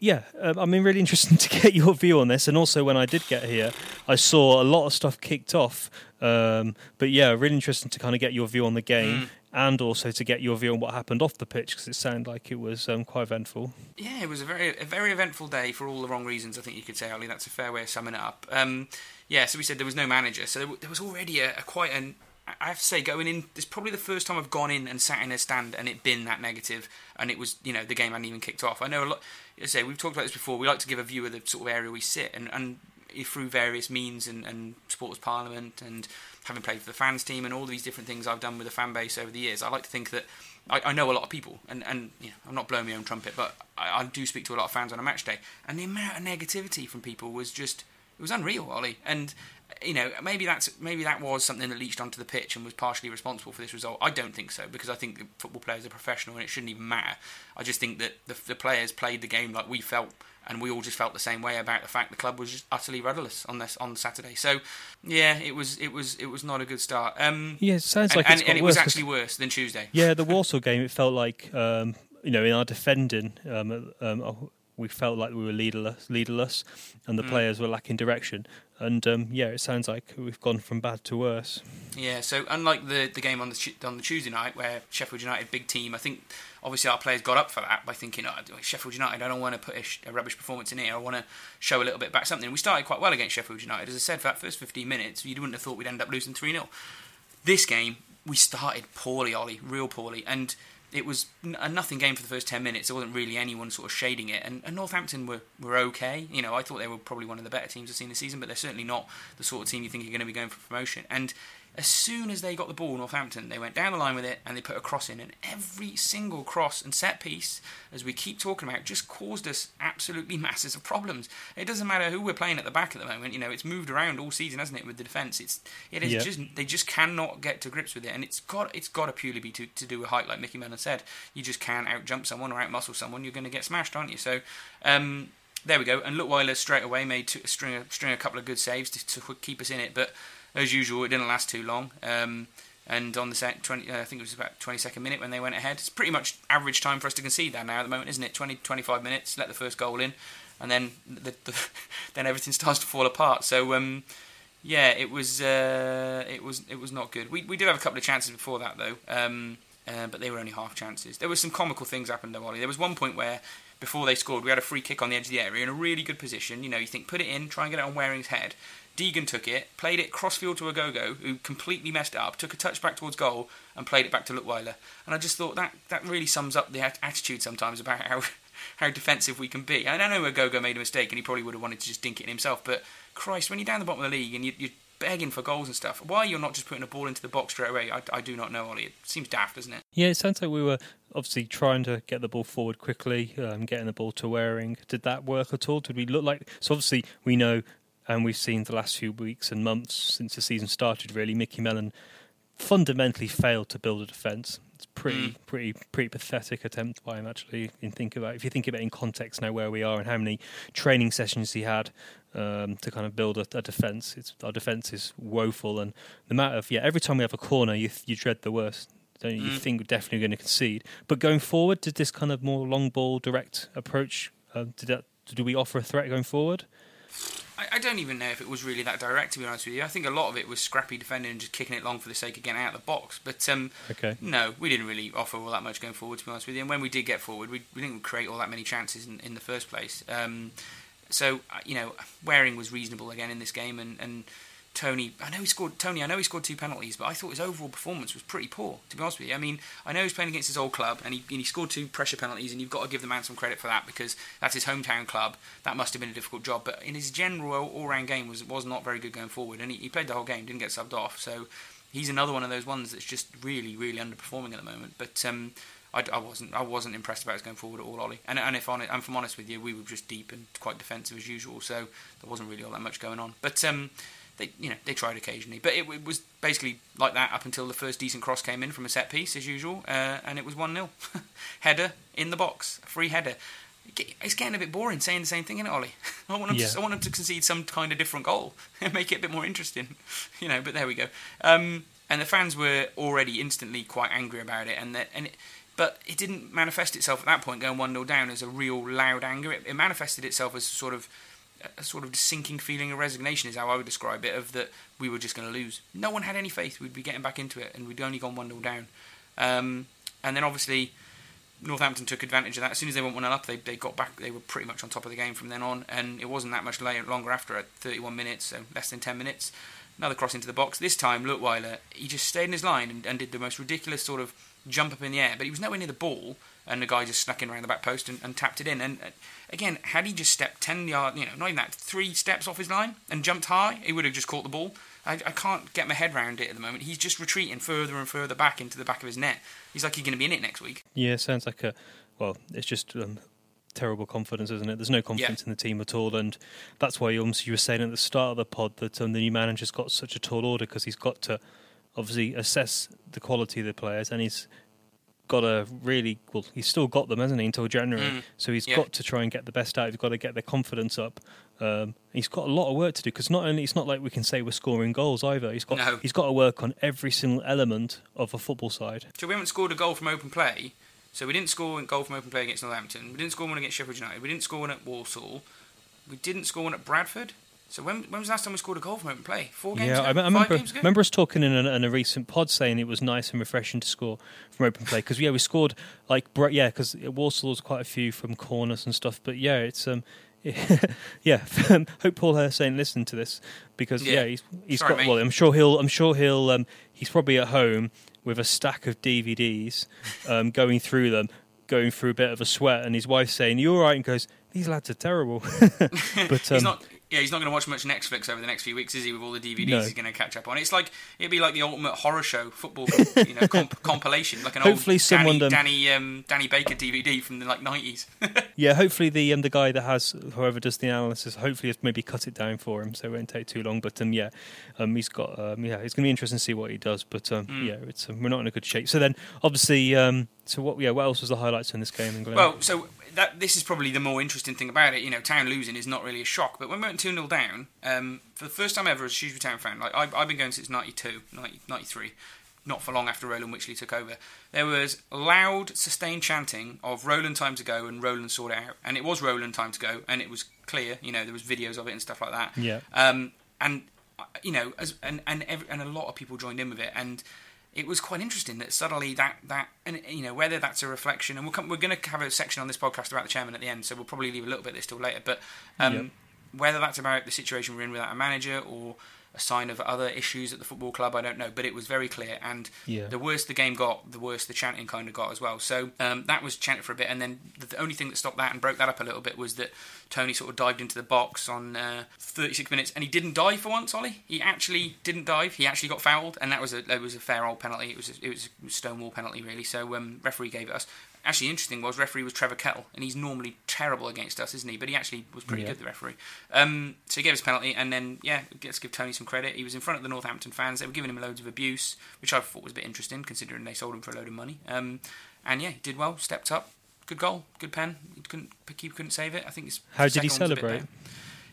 yeah, um, I mean, really interesting to get your view on this. And also, when I did get here, I saw a lot of stuff kicked off. Um, but yeah, really interesting to kind of get your view on the game. Mm and also to get your view on what happened off the pitch because it sounded like it was um, quite eventful. Yeah, it was a very a very eventful day for all the wrong reasons. I think you could say, Ollie. That's a fair way of summing it up. Um, yeah, so we said there was no manager, so there, there was already a, a, quite an. I have to say, going in, it's probably the first time I've gone in and sat in a stand and it been that negative, and it was, you know, the game hadn't even kicked off. I know a lot. I say we've talked about this before. We like to give a view of the sort of area we sit, and, and through various means and, and supporters parliament and having played for the fans team and all these different things I've done with the fan base over the years, I like to think that I, I know a lot of people, and, and you know, I'm not blowing my own trumpet, but I, I, do speak to a lot of fans on a match day, and the amount of negativity from people was just it was unreal, Ollie. And you know, maybe that's maybe that was something that leached onto the pitch and was partially responsible for this result. I don't think so because I think the football players are professional and it shouldn't even matter. I just think that the, the players played the game like we felt and we all just felt the same way about the fact the club was just utterly rudderless on this on Saturday. So yeah, it was it was it was not a good start. Um, yeah, it sounds like and, and it was actually worse than Tuesday. Yeah, the Walsall game, it felt like um, you know in our defending. Um, um, we felt like we were leaderless, leaderless and the Mm. players were lacking direction. And um, yeah, it sounds like we've gone from bad to worse. Yeah, so unlike the the game on the on the Tuesday night where Sheffield United big team, I think obviously our players got up for that by thinking, oh, Sheffield United, I don't want to put a, sh- a rubbish performance in here. I want to show a little bit back something. We started quite well against Sheffield United, as I said, for that first 15 minutes, you wouldn't have thought we'd end up losing three 0 This game we started poorly, Ollie, real poorly, and it was a nothing game for the first 10 minutes. There wasn't really anyone sort of shading it. And, and Northampton were, were okay. You know, I thought they were probably one of the better teams I've seen this season, but they're certainly not the sort of team you think are going to be going for promotion. And as soon as they got the ball, Northampton, they went down the line with it and they put a cross in. And every single cross and set piece, as we keep talking about, just caused us absolutely masses of problems. It doesn't matter who we're playing at the back at the moment. You know, it's moved around all season, hasn't it, with the defence? It's it is Yeah. just they just cannot get to grips with it, and it's got it's got to purely be to, to do with height, like Micky Mellon said. You just can't out jump someone or out muscle someone. You're going to get smashed, aren't you? So. Um, there we go. And Leutwiler straight away made two, string a, string a couple of good saves to, to keep us in it, but as usual, it didn't last too long. Um, and on the set, 20, uh, I think it was about 22nd minute when they went ahead. It's pretty much average time for us to concede that now at the moment, isn't it? 20, 25 minutes, let the first goal in, and then the, the, then everything starts to fall apart. So um, yeah, it was uh, it was it was not good. We we did have a couple of chances before that though, um, uh, but they were only half chances. There were some comical things happened though, Ollie. There was one point where before they scored, we had a free kick on the edge of the area in a really good position. You know, you think put it in, try and get it on Waring's head. Deegan took it, played it crossfield to Ogogo, who completely messed it up, took a touch back towards goal, and played it back to Leutwiler. And I just thought that that really sums up the at- attitude sometimes about how how defensive we can be. And I know Ogogo made a mistake, and he probably would have wanted to just dink it in himself. But Christ, when you're down the bottom of the league and you, you're begging for goals and stuff, why you're not just putting a ball into the box straight away, I, I do not know, Ollie. It seems daft, doesn't it? Yeah, it sounds like we were obviously trying to get the ball forward quickly, um, getting the ball to Waring. Did that work at all? Did we look like? So obviously we know, and we've seen the last few weeks and months since the season started. Really, Micky Mellon fundamentally failed to build a defence. It's pretty, Mm. pretty, pretty pathetic attempt by him. Actually, in think about if you think about it in context now where we are and how many training sessions he had um, to kind of build a, a defence. It's our defence is woeful, and the matter of yeah, every time we have a corner, you you dread the worst. Don't you? You Mm. think we're definitely going to concede. But going forward, did this kind of more long ball, direct approach? Uh, did that? Do we offer a threat going forward? I, I don't even know if it was really that direct, to be honest with you. I think a lot of it was scrappy defending and just kicking it long for the sake of getting out of the box. But um, Okay. no, we didn't really offer all that much going forward, to be honest with you. And when we did get forward, we, we didn't create all that many chances in, in the first place. Um, so, uh, you know, Waring was reasonable again in this game, and, and Tony, I know he scored. Tony, I know he scored two penalties, but I thought his overall performance was pretty poor. To be honest with you, I mean, I know he's playing against his old club, and he, and he scored two pressure penalties, and you've got to give the man some credit for that because that's his hometown club. That must have been a difficult job, but in his general all-round game was was not very good going forward, and he, he played the whole game, didn't get subbed off. So he's another one of those ones that's just really, really underperforming at the moment. But um, I, I wasn't I wasn't impressed about us going forward at all, Ollie. And, and if, I'm honest with you, we were just deep and quite defensive as usual, so there wasn't really all that much going on. But um, they you know they tried occasionally, but it, it was basically like that up until the first decent cross came in from a set piece as usual, uh, and it was one 0 header in the box, free header. It's getting a bit boring saying the same thing, isn't it, Ollie? I want them, Yeah. to, I want them to concede some kind of different goal and make it a bit more interesting, you know. But there we go. Um, and the fans were already instantly quite angry about it, and that, and it, but it didn't manifest itself at that point going one 0 down as a real loud anger. It, it manifested itself as sort of a sort of sinking feeling of resignation is how I would describe it. Of that we were just going to lose. No one had any faith we'd be getting back into it, and we'd only gone one 0 down. Um, and then obviously Northampton took advantage of that. As soon as they went one 0 up, they they got back. They were pretty much on top of the game from then on, and it wasn't that much later, longer after at 31 minutes, so less than 10 minutes. Another cross into the box. This time, Leutwiler, he just stayed in his line and, and did the most ridiculous sort of jump up in the air, but he was nowhere near the ball, and the guy just snuck in around the back post and, and tapped it in. And uh, again, had he just stepped 10 yards, you know, not even that, three steps off his line and jumped high, he would have just caught the ball. I, I can't get my head around it at the moment. He's just retreating further and further back into the back of his net. He's like he's going to be in it next week. Yeah, sounds like a well. It's just um, terrible confidence, isn't it? There's no confidence in the team at all, and that's why you, almost, you were saying at the start of the pod that um, the new manager's got such a tall order because he's got to obviously assess the quality of the players, and he's got to really well. He's still got them, hasn't he, until January? Mm, so he's yeah. got to try and get the best out. He's got to get their confidence up. Um, he's got a lot of work to do because not only it's not like we can say we're scoring goals either. He's got No. he's got to work on every single element of a football side. So we haven't scored a goal from open play So we didn't score in goal from open play against Northampton. We didn't score one against Sheffield United. We didn't score one at Walsall. We didn't score one at Bradford. So when, when was the last time we scored a goal from open play? Four games yeah, ago? I, remember. Remember us talking in a, in a recent pod saying it was nice and refreshing to score from open play because yeah, we scored like yeah, because Walsall was quite a few from corners and stuff. But yeah, it's um. yeah, hope Paul Hurst ain't listening to this because Yeah. yeah, he's he's Sorry, got mate. well. I'm sure he'll I'm sure he'll um he's probably at home with a stack of DVDs, um going through them, going through a bit of a sweat, and his wife saying, you're all right?" and goes, "These lads are terrible." but um, he's not. Yeah, he's not going to watch much Netflix over the next few weeks, is he? With all the DVDs No. he's going to catch up on. It's like it'd be like the ultimate horror show football, you know, comp- compilation, like an Hopefully old someone, Danny um, Danny, um, Danny Baker DVD from the like nineties. Yeah, hopefully the um, the guy that has whoever does the analysis, hopefully has maybe cut it down for him, so it won't take too long. But um, yeah, um, he's got um, yeah, it's going to be interesting to see what he does. But um, Hmm. yeah, it's um, we're not in a good shape. So then, obviously, um, so what? Yeah, what else was the highlights in this game? In Glen? Well, so that this is probably the more interesting thing about it. You know, Town losing is not really a shock, but when we went two 0 down, um, for the first time ever as a Shrewsbury Town fan, like I've, I've been going since 92, 90, 93, not for long after Roland Wycherley took over. There was loud, sustained chanting of Roland time to go and Roland sort it out, and it was Roland time to go, and it was clear. You know, there was videos of it and stuff like that. Yeah. Um, and you know, as and and every, and a lot of people joined in with it, and it was quite interesting that suddenly that that and you know whether that's a reflection, and we'll come, we're going to have a section on this podcast about the chairman at the end, so we'll probably leave a little bit of this till later, but um, Yep. whether that's about the situation we're in without a manager or a sign of other issues at the football club, I don't know, but it was very clear. And Yeah. the worse the game got, the worse the chanting kind of got as well. So um, that was chanted for a bit, and then the, the only thing that stopped that and broke that up a little bit was that Tony sort of dived into the box on uh, 36 minutes, and he didn't dive for once. Ollie, he actually didn't dive. He actually got fouled, and that was a that was a fair old penalty. It was a, it was a stonewall penalty really. So um, referee gave it us. Actually, interesting was referee was Trevor Kettle, and he's normally terrible against us, isn't he? But he actually was pretty Yeah. good, the referee. Um, so he gave us penalty, and then yeah, let's give Tony some credit. He was in front of the Northampton fans. They were giving him loads of abuse, which I thought was a bit interesting, considering they sold him for a load of money. Um, and yeah, he did well, stepped up, good goal, good pen. He couldn't, keeper couldn't save it. I think it's How did he second one was a bit celebrate?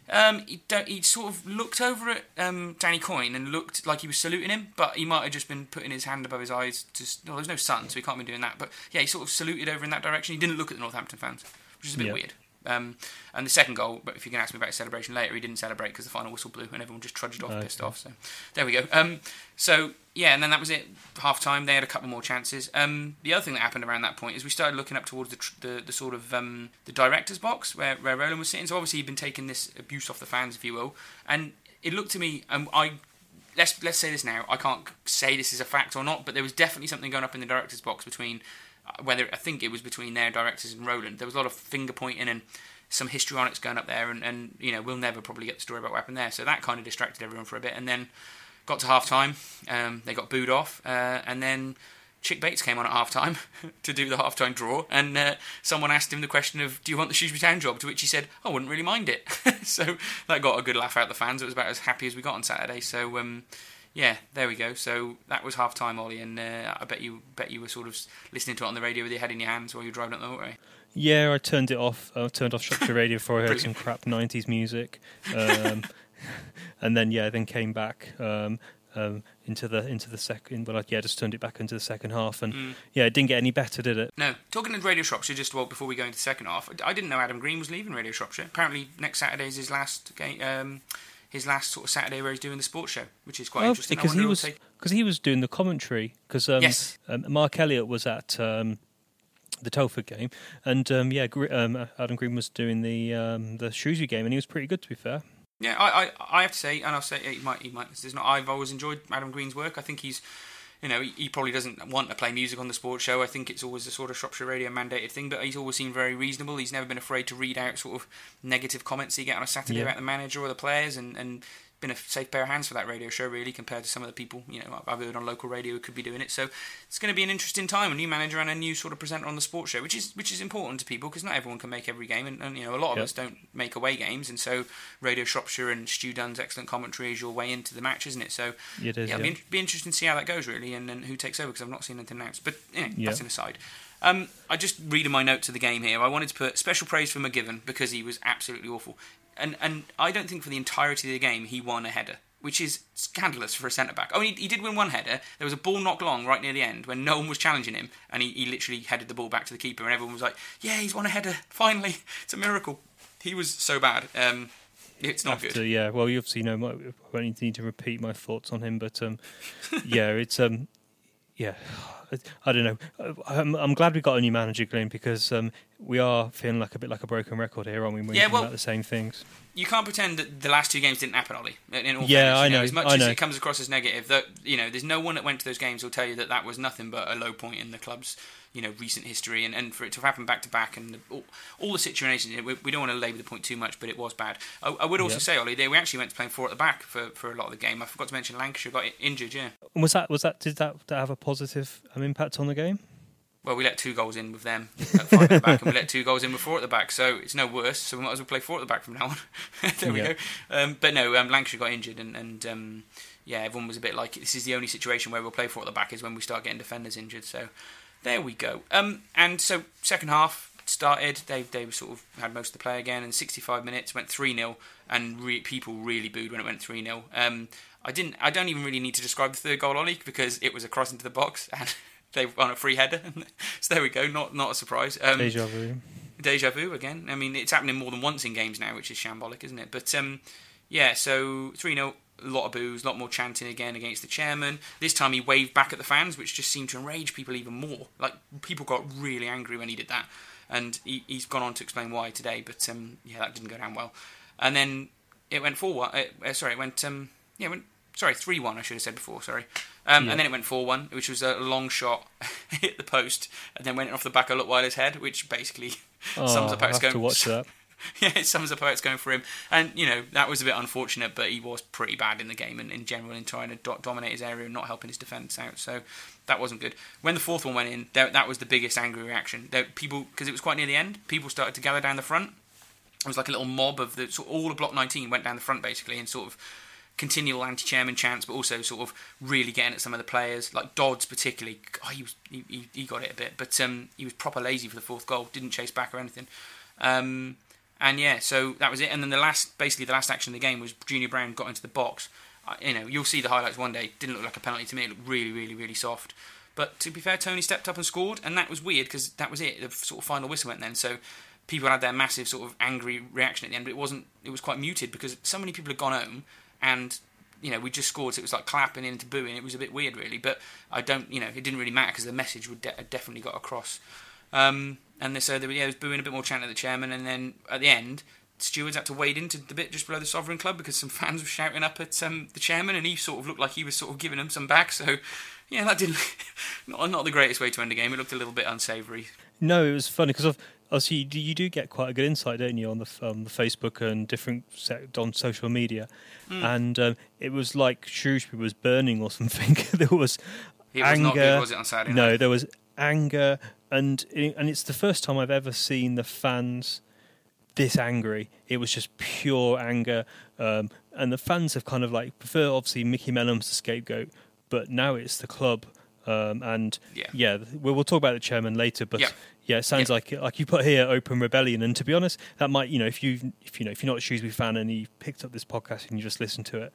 Um, he, don't- he sort of looked over at um, Danny Coyne and looked like he was saluting him, but he might have just been putting his hand above his eyes. To, s- well, there's no sun, so he can't be doing that. But yeah, he sort of saluted over in that direction. He didn't look at the Northampton fans, which is a bit Yeah. weird. Um, and the second goal, but if you can ask me about his celebration later, he didn't celebrate because the final whistle blew and everyone just trudged off, Okay. pissed off. So there we go. Um, so yeah, and then that was it. Half time, they had a couple more chances. Um, the other thing that happened around that point is we started looking up towards the tr- the, the sort of um, the director's box where where Roland was sitting. So obviously he'd been taking this abuse off the fans, if you will, and it looked to me. Um, I let's let's say this now. I can't say this is a fact or not, but there was definitely something going up in the director's box between whether I think it was between their directors and Roland. There was a lot of finger pointing and some histrionics going up there, and, and you know we'll never probably get the story about what happened there. So that kind of distracted everyone for a bit, and then got to half time. Um, they got booed off, uh, and then Chic Bates came on at half time to do the half time draw, and uh, someone asked him the question of, "Do you want the Shrewsbury Town job?" To which he said, "I wouldn't really mind it." so that got a good laugh out of the fans. It was about as happy as we got on Saturday. So. Um, yeah, there we go. So that was half time, Ollie, and uh, I bet you bet you were sort of listening to it on the radio with your head in your hands while you were driving up the motorway. Yeah, I turned it off. I turned off Shropshire Radio before I heard some crap '90s music, um, and then yeah, then came back um, um, into the into the second. Well, I, yeah, just turned it back into the second half, and Mm. yeah, it didn't get any better, did it? No, talking to Radio Shropshire, just well before we go into the second half, I didn't know Adam Green was leaving Radio Shropshire. Apparently, next Saturday is his last game, um, his last sort of Saturday where he's doing the sports show, which is quite Oh, interesting. Because he was take- because he was doing the commentary. Because um, Yes. um, Mark Elliott was at um, the Telford game, and um, yeah, um, Adam Green was doing the um, the Shrewsbury game, and he was pretty good to be fair. Yeah, I, I, I have to say, and I'll say he might, he might. There's not. I've always enjoyed Adam Green's work. I think he's, you know, he, he probably doesn't want to play music on the sports show. I think it's always a sort of Shropshire Radio mandated thing. But he's always seemed very reasonable. He's never been afraid to read out sort of negative comments he get on a Saturday Yeah. about the manager or the players, and and been a safe pair of hands for that radio show really compared to some of the people you know I've heard on local radio who could be doing it. So it's going to be an interesting time. A new manager and a new sort of presenter on the sports show, which is which is important to people because not everyone can make every game, and, and you know a lot of Yep. us don't make away games, and so Radio Shropshire and Stu Dunn's excellent commentary is your way into the match, isn't it? So It is. yeah, yeah. it'll be, be interesting to see how that goes really, and, and who takes over because I've not seen anything announced. But you know, Yeah. that's an aside. Um, I just reading my notes of the game here. I wanted to put special praise for McGivern because he was absolutely awful, and and I don't think for the entirety of the game he won a header. which is scandalous for a centre back. Oh, he, he, did win one header. There was a ball knocked long right near the end when no one was challenging him, and he, he literally headed the ball back to the keeper, and everyone was like, "Yeah, he's won a header. Finally, it's a miracle." He was so bad. Um, it's not After, good. Yeah, well, you obviously know. My, I won't need to repeat my thoughts on him, but um, yeah, it's um, yeah, I don't know. I'm, I'm, glad we got a new manager, Glenn, because um, we are feeling like a bit like a broken record here, aren't we? We're yeah, well, about the same things. You can't pretend that the last two games didn't happen, Ollie. In all yeah, fairness, I know. know. As much I as know. it comes across as negative, that you know, there's no one that went to those games will tell you that that was nothing but a low point in the club's you know recent history, and, and for it to happen back to back, and the, all, all, the situations. We, we, don't want to labour the point too much, but it was bad. I, I would also yep. say, Ollie, they we actually went to playing four at the back for, for a lot of the game. I forgot to mention Lancashire got injured. Yeah, was that was that did that, that have a positive um, impact on the game? Well, we let two goals in with them at five at the back, and we let two goals in with four at the back, so it's no worse. So we might as well play four at the back from now on. there we Yeah. go. Um, but no, um, Lancashire got injured, and, and um, yeah, everyone was a bit like, this is the only situation where we'll play four at the back is when we start getting defenders injured. So there we go. Um, and so second half started. They they sort of had most of the play again, and 65 minutes went three 0 and re- people really booed when it went three 0 Um, I didn't. I don't even really need to describe the third goal, Ollie, because it was a cross into the box and. They've won a free header, so there we go. Not not a surprise. Um, Deja vu. deja vu again. I mean, it's happening more than once in games now, which is shambolic, isn't it? But um, yeah, so 3 0, a lot of boos, a lot more chanting again against the chairman. This time he waved back at the fans, which just seemed to enrage people even more. Like, people got really angry when he did that. And he, he's gone on to explain why today, but um, yeah, that didn't go down well. And then it went 4 1. Uh, uh, sorry, it went. Um, yeah, it went. Sorry, 3 1, I should have said before, sorry. Um, Yeah. And then it went 4 1, which was a long shot, hit the post, and then went off the back of Leutwiler's head, which basically Oh, sums up how it's have to going. watch that. yeah, it sums up how it's going for him. And, you know, that was a bit unfortunate, but he was pretty bad in the game and in general in trying to do- dominate his area and not helping his defence out. So that wasn't good. When the fourth one went in, that, that was the biggest angry reaction. There, people, because it was quite near the end, people started to gather down the front. It was like a little mob of the, sort of all of Block 19 went down the front basically and sort of continual anti-chairman chants, but also sort of really getting at some of the players, like Dodds particularly. Oh, he was he, he, got it a bit, but um, he was proper lazy for the fourth goal. Didn't chase back or anything. Um, and yeah, so that was it. And then the last, basically the last action of the game was Junior Brown got into the box. Uh, you know, you'll see the highlights one day. Didn't look like a penalty to me. It looked really, really, really soft. But to be fair, Tony stepped up and scored, and that was weird because that was it. The sort of final whistle went then. So people had their massive sort of angry reaction at the end, but it wasn't. It was quite muted because so many people had gone home, and you know we just scored. So it was like clapping into booing. It was a bit weird, really. But I don't, you know, it didn't really matter because the message would de- definitely got across. Um, and so there, yeah, was booing a bit more chant at the chairman, and then at the end, stewards had to wade into the bit just below the Sovereign Club because some fans were shouting up at um, the chairman, and he sort of looked like he was sort of giving them some back. So yeah, that didn't not not the greatest way to end a game. It looked a little bit unsavoury. No, it was funny because obviously you do, you do get quite a good insight, don't you, on the um, the Facebook and different set on social media, Hmm. and um, it was like Shrewsbury was burning or something. there was It was anger. not good, was it, on Saturday no, night? there was anger, and and it's the first time I've ever seen the fans this angry. It was just pure anger, um, and the fans have kind of like prefer obviously Micky Mellon's the scapegoat, but now it's the club. Um, and Yeah. yeah, we'll, we'll talk about the chairman later. But Yeah. Yeah, it sounds Yeah. like like you put here open rebellion. And to be honest, that might you know if you if you know if you're not a Shrewsbury fan and you picked up this podcast and you just listened to it,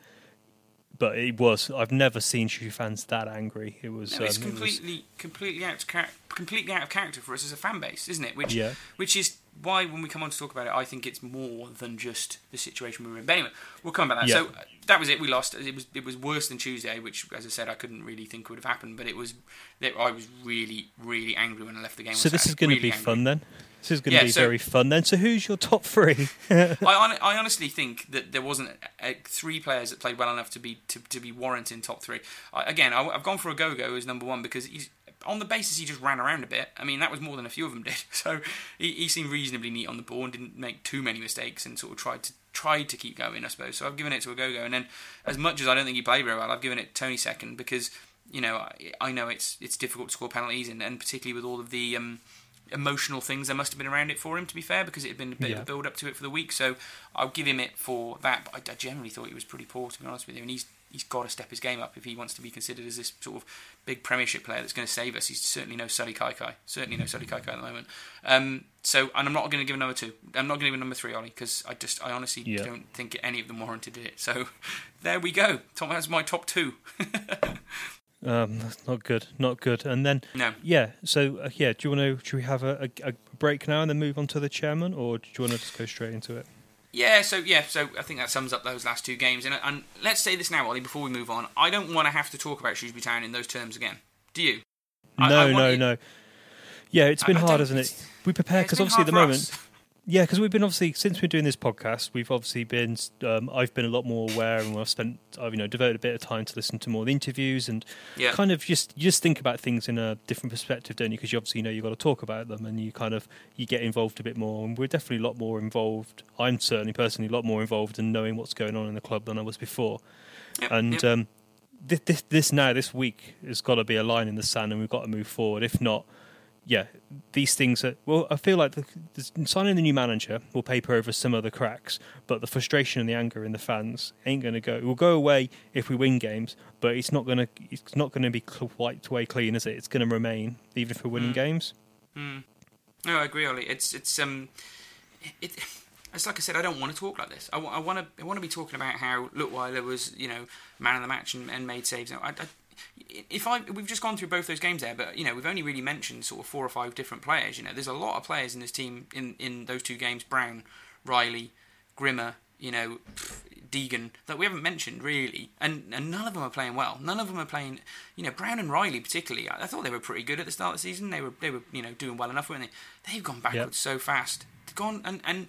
but it was I've never seen Shrewsbury fans that angry. It was No, it's um, it was- completely, completely out of char- completely out of character for us as a fan base, isn't it? Which, Yeah. which is why when we come on to talk about it, I think it's more than just the situation we're in. But anyway, we'll come back to that. Yeah. So that was it. We lost. It was it was worse than Tuesday, which, as I said, I couldn't really think would have happened. But it was. that I was really, really angry when I left the game. so this is going to Really be angry. fun then. This is going to Yeah, be so- very fun then. So who's your top three? I, I honestly think that there wasn't uh, three players that played well enough to be to, to be warranting top three. I, again, I, have gone for Ogogo as number one because he's on the basis he just ran around a bit. I mean, that was more than a few of them did. So he, he seemed reasonably neat on the ball and didn't make too many mistakes and sort of tried to tried to keep going, I suppose. So I've given it to Ogogo. And then, as much as I don't think he played very well, I've given it Tony second because you know I, I know it's it's difficult to score penalties and, and particularly with all of the um, emotional things there must have been around it for him. To be fair, because it had been a bit Yeah. of a build up to it for the week, so I'll give him it for that. But I, I generally thought he was pretty poor, to be honest with you, and he's he's got to step his game up if he wants to be considered as this sort of big Premiership player that's going to save us. He's certainly no Sullay Kaikai, certainly no Sullay Kaikai at the moment. Um, so, and I'm not going to give a number two. I'm not going to give a number three, Ollie, because I just I honestly Yeah. don't think any of them warranted it. So, there we go. Tom has my top two. Um, that's not good, not good. And then No. yeah, so uh, yeah, do you want to? Should we have a, a, a break now and then move on to the chairman, or do you want to just go straight into it? Yeah, so yeah, so I think that sums up those last two games. And, and let's say this now, Ollie, before we move on. I don't want to have to talk about Shrewsbury Town in those terms again. Do you? No, I want no, you- no. Yeah, it's been I- I hard, hasn't it? We prepare because obviously at the moment, us. Yeah, because we've been obviously since we're doing this podcast, we've obviously been. Um, I've been a lot more aware, and I've spent, I've you know, devoted a bit of time to listen to more of the interviews and Yeah. kind of just you just think about things in a different perspective, don't you? Because you obviously know you've got to talk about them, and you kind of you get involved a bit more. And we're definitely a lot more involved. I'm certainly personally a lot more involved in knowing what's going on in the club than I was before. Yep, and yep. um, this, this this now this week has got to be a line in the sand, and we've got to move forward. If not, yeah, these things are. Well, I feel like the, the, signing the new manager will paper over some of the cracks, but the frustration and the anger in the fans ain't going to go. It will go away if we win games, but it's not going to. It's not going to be wiped away clean, is it? It's going to remain even if we're winning Mm. games. No, I agree, Ollie. It's it's um, it. It's like I said, I don't want to talk like this. I, want to I want to be talking about how Leutwiler was, you know, man of the match and, and made saves. I, I, if I we've just gone through both those games there, but you know we've only really mentioned sort of four or five different players. You know, there's a lot of players in this team in in those two games: Brown, Riley, Grimmer. You know, Deegan that we haven't mentioned really, and and none of them are playing well. None of them are playing. You know, Brown and Riley particularly. I, I thought they were pretty good at the start of the season. They were they were you know doing well enough, weren't they? They've gone backwards so fast. They've gone and and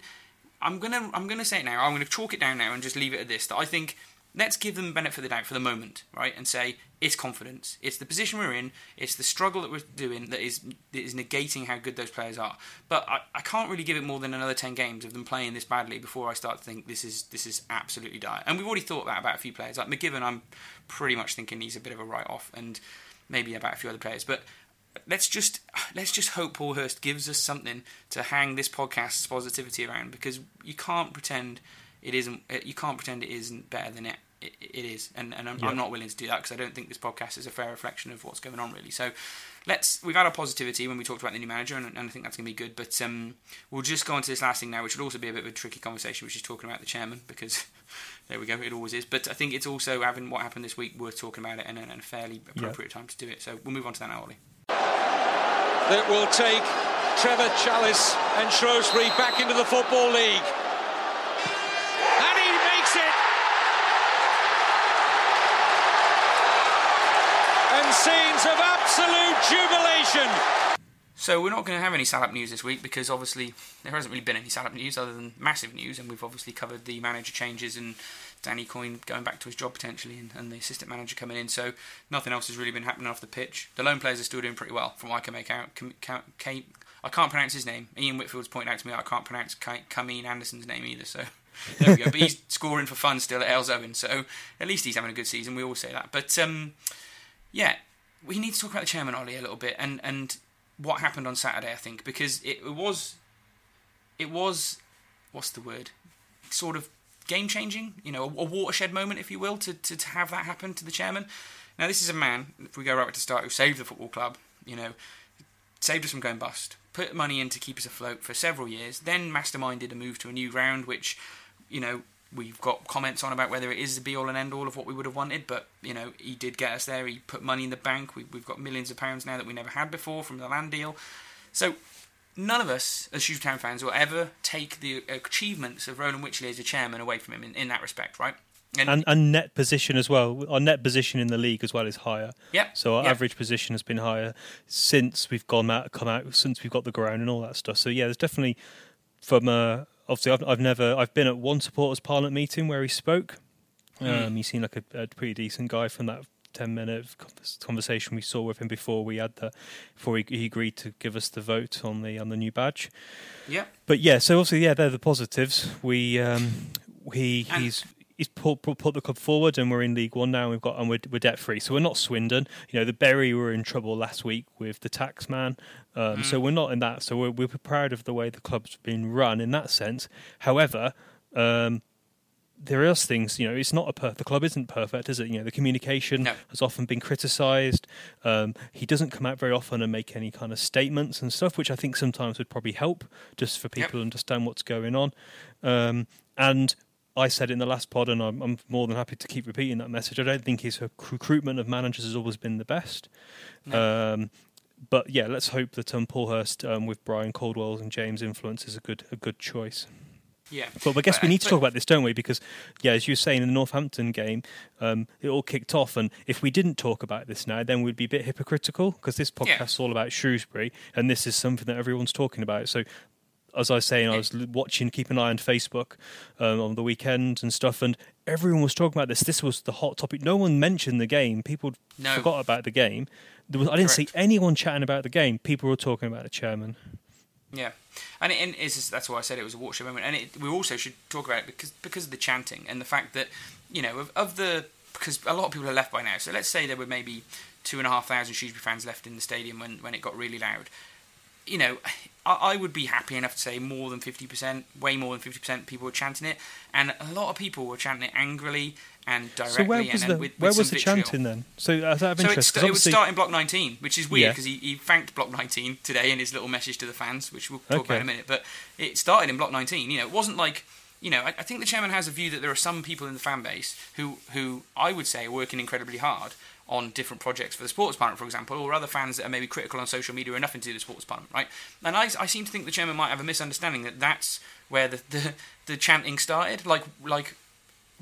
I'm gonna I'm gonna say it now. I'm gonna chalk it down now and just leave it at this. That I think let's give them the benefit of the doubt for the moment, right? And say it's confidence. It's the position we're in. It's the struggle that we're doing that is that is negating how good those players are. But I, I can't really give it more than another ten games of them playing this badly before I start to think this is this is absolutely dire. And we've already thought that about a few players. Like McGivern, I'm pretty much thinking he's a bit of a write off, and maybe about a few other players. But let's just let's just hope Paul Hurst gives us something to hang this podcast's positivity around because you can't pretend it isn't you can't pretend it isn't better than it it, it is. And, and I'm, Yeah. I'm not willing to do that because I don't think this podcast is a fair reflection of what's going on really. So let's we've had our positivity when we talked about the new manager and, and I think that's going to be good but um, we'll just go on to this last thing now which would also be a bit of a tricky conversation which is talking about the chairman because there we go it always is. But I think it's also having what happened this week worth talking about it and, and a fairly appropriate time to do it. So we'll move on to that now Ollie. That will take Trevor Challis and Shrewsbury back into the Football League. And he makes it! And scenes of absolute jubilation. So we're not going to have any Salop news this week because obviously there hasn't really been any Salop news other than massive news, and we've obviously covered the manager changes and Danny Coyne going back to his job potentially, and, and the assistant manager coming in. So nothing else has really been happening off the pitch. The lone players are still doing pretty well, from what I can make out. I can't pronounce his name. Ian Whitfield's pointing out to me I can't pronounce Kameen Anderson's name either. So there we go. But he's scoring for fun still at Halesowen, so at least he's having a good season. We all say that, but um, yeah, we need to talk about the chairman Ollie a little bit and and what happened on Saturday. I think because it, it was it was what's the word sort of game changing. You know, a, a watershed moment, if you will, to, to to have that happen to the chairman. Now this is a man, if we go right back to start, who saved the football club. You know, saved us from going bust, put money in to keep us afloat for several years, then masterminded a move to a new ground, which, you know, we've got comments on about whether it is the be all and end all of what we would have wanted, but, you know, he did get us there. He put money in the bank. We, we've got millions of pounds now that we never had before from the land deal. So, none of us as Shoe Town fans will ever take the achievements of Roland Wycherley as a chairman away from him in, in that respect, right? And, and net position as well. Our net position in the league as well is higher. Yeah. So our yep. average position has been higher since we've gone out, come out, since we've got the ground and all that stuff. So yeah, there's definitely from uh, obviously I've, I've never I've been at one supporters parliament meeting where he spoke. Um, he seemed like a, a pretty decent guy from that ten minute conversation we saw with him before we had the before he, he agreed to give us the vote on the on the new badge. yeah But yeah, so obviously, yeah, they're the positives. We, um, he, And- he's, he's put, put, put the club forward, and we're in League One now. And we've got and we're, we're debt free, so we're not Swindon. You know, the Berry were in trouble last week with the tax man, um, mm. so we're not in that. So we're we're proud of the way the club's been run in that sense. However. Um, there are things, you know, it's not a per- the club isn't perfect, is it? You know, the communication no. has often been criticised. Um, he doesn't come out very often and make any kind of statements and stuff, which I think sometimes would probably help just for people yep. to understand what's going on. Um, and I said in the last pod, and I'm, I'm, more than happy to keep repeating that message. I don't think his recruitment of managers has always been the best. No. Um, but yeah, let's hope that um, Paul Hurst um, with Brian Caldwell and James' influence is a good a good choice. Yeah. But I guess we need to talk about this, don't we? Because, yeah, as you were saying in the Northampton game, um, it all kicked off. And if we didn't talk about this now, then we'd be a bit hypocritical because this podcast is all about Shrewsbury and this is something that everyone's talking about. So, as I was saying, I was watching, keep an eye on Facebook um, on the weekend and stuff, and everyone was talking about this. This was the hot topic. No one mentioned the game. People no. forgot about the game. Was, I didn't Correct. see anyone chatting about the game. People were talking about the chairman. Yeah, and, it, and that's why I said it was a watershed moment. And it, we also should talk about it because because of the chanting and the fact that you know of, of the because a lot of people are left by now. So let's say there were maybe two and a half thousand Shrewsbury fans left in the stadium when when it got really loud. You know, I, I would be happy enough to say more than fifty percent, way more than fifty percent, people were chanting it, and a lot of people were chanting it angrily and directly. So where was the with, with was the vitriol. chanting then? So out of so interest, it would start in block 19, which is weird because yeah. he, he, thanked block 19 today in his little message to the fans, which we'll talk okay. about in a minute. But it started in block 19. You know, it wasn't like you know. I, I, think the chairman has a view that there are some people in the fan base who who I would say are working incredibly hard on different projects for the sports department, for example, or other fans that are maybe critical on social media or nothing to do with the sports department, right? And I, I seem to think the chairman might have a misunderstanding that that's where the, the, the chanting started. Like like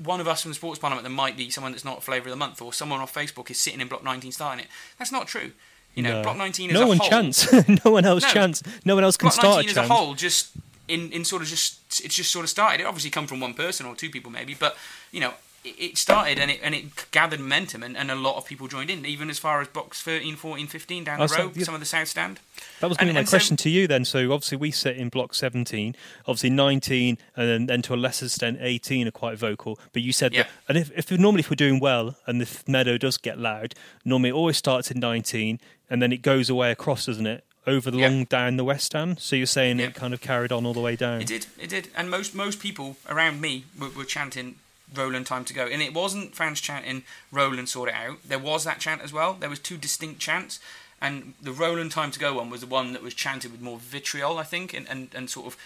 one of us from the sports parliament that might be someone that's not flavour of the month or someone off Facebook is sitting in block 19 starting it. That's not true. You know, no. block 19 is no one whole, chance. no one else no, chance. No one else can block start 19 a as a whole just in, in sort of just it's just sort of started. It obviously come from one person or two people maybe, but you know it started and it and it gathered momentum and, and a lot of people joined in even as far as box 13 14 15 down the oh, road yeah. some of the south stand that was going to be my question so, to you then so obviously we sit in block 17 obviously 19 and then, then to a lesser extent 18 are quite vocal but you said yeah. that and if, if normally if we're doing well and the meadow does get loud normally it always starts in 19 and then it goes away across doesn't it over the long down the west stand. So you're saying it kind of carried on all the way down. It did, it did, and most most people around me were, were chanting Roland time to go. And it wasn't fans chanting Roland sort it out. There was that chant as well. There was two distinct chants. And the Roland time to go one was the one that was chanted with more vitriol, I think, and, and, and sort of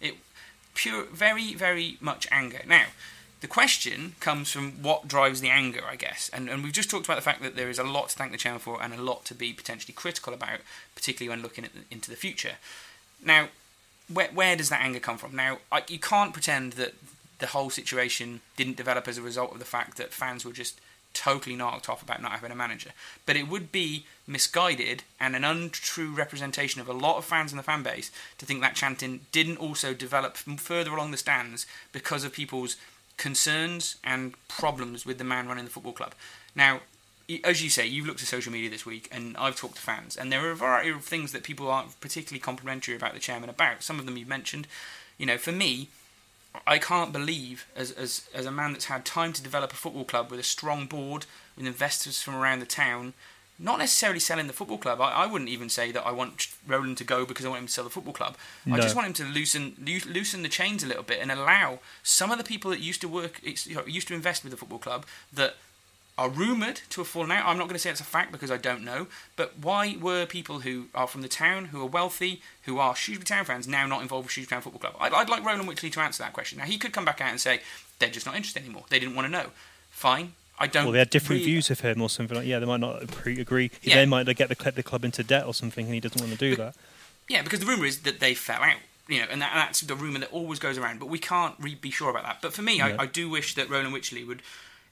it pure very, very much anger. Now, the question comes from what drives the anger, I guess. And, and we've just talked about the fact that there is a lot to thank the channel for and a lot to be potentially critical about, particularly when looking the, into the future. Now, where, where does that anger come from? Now, I, you can't pretend that the whole situation didn't develop as a result of the fact that fans were just totally knocked off about not having a manager. But it would be misguided and an untrue representation of a lot of fans in the fan base to think that chanting didn't also develop further along the stands because of people's concerns and problems with the man running the football club. Now, as you say, you've looked at social media this week, and I've talked to fans, and there are a variety of things that people aren't particularly complimentary about the chairman about. Some of them you've mentioned. You know, for me, I can't believe, as, as, as a man that's had time to develop a football club with a strong board, with investors from around the town, not necessarily selling the football club. I, I wouldn't even say that I want Roland to go because I want him to sell the football club. No. I just want him to loosen loosen the chains a little bit and allow some of the people that used to work, used to invest with the football club, that are rumoured to have fallen out. I'm not going to say it's a fact because I don't know. But why were people who are from the town, who are wealthy, who are Shrewsbury Town fans, now not involved with Shrewsbury Town Football Club? I'd, I'd like Roland Wycherley to answer that question. Now, he could come back out and say, they're just not interested anymore. They didn't want to know. Fine. I don't. Well, they had different really... views of him or something like. Yeah, they might not agree. Yeah. They might get the, the club into debt or something, and he doesn't want to do but, that. Yeah, because the rumor is that they fell out. You know, and that, that's the rumor that always goes around. But we can't re- be sure about that. But for me, yeah. I, I, do wish that Roland Wycherley would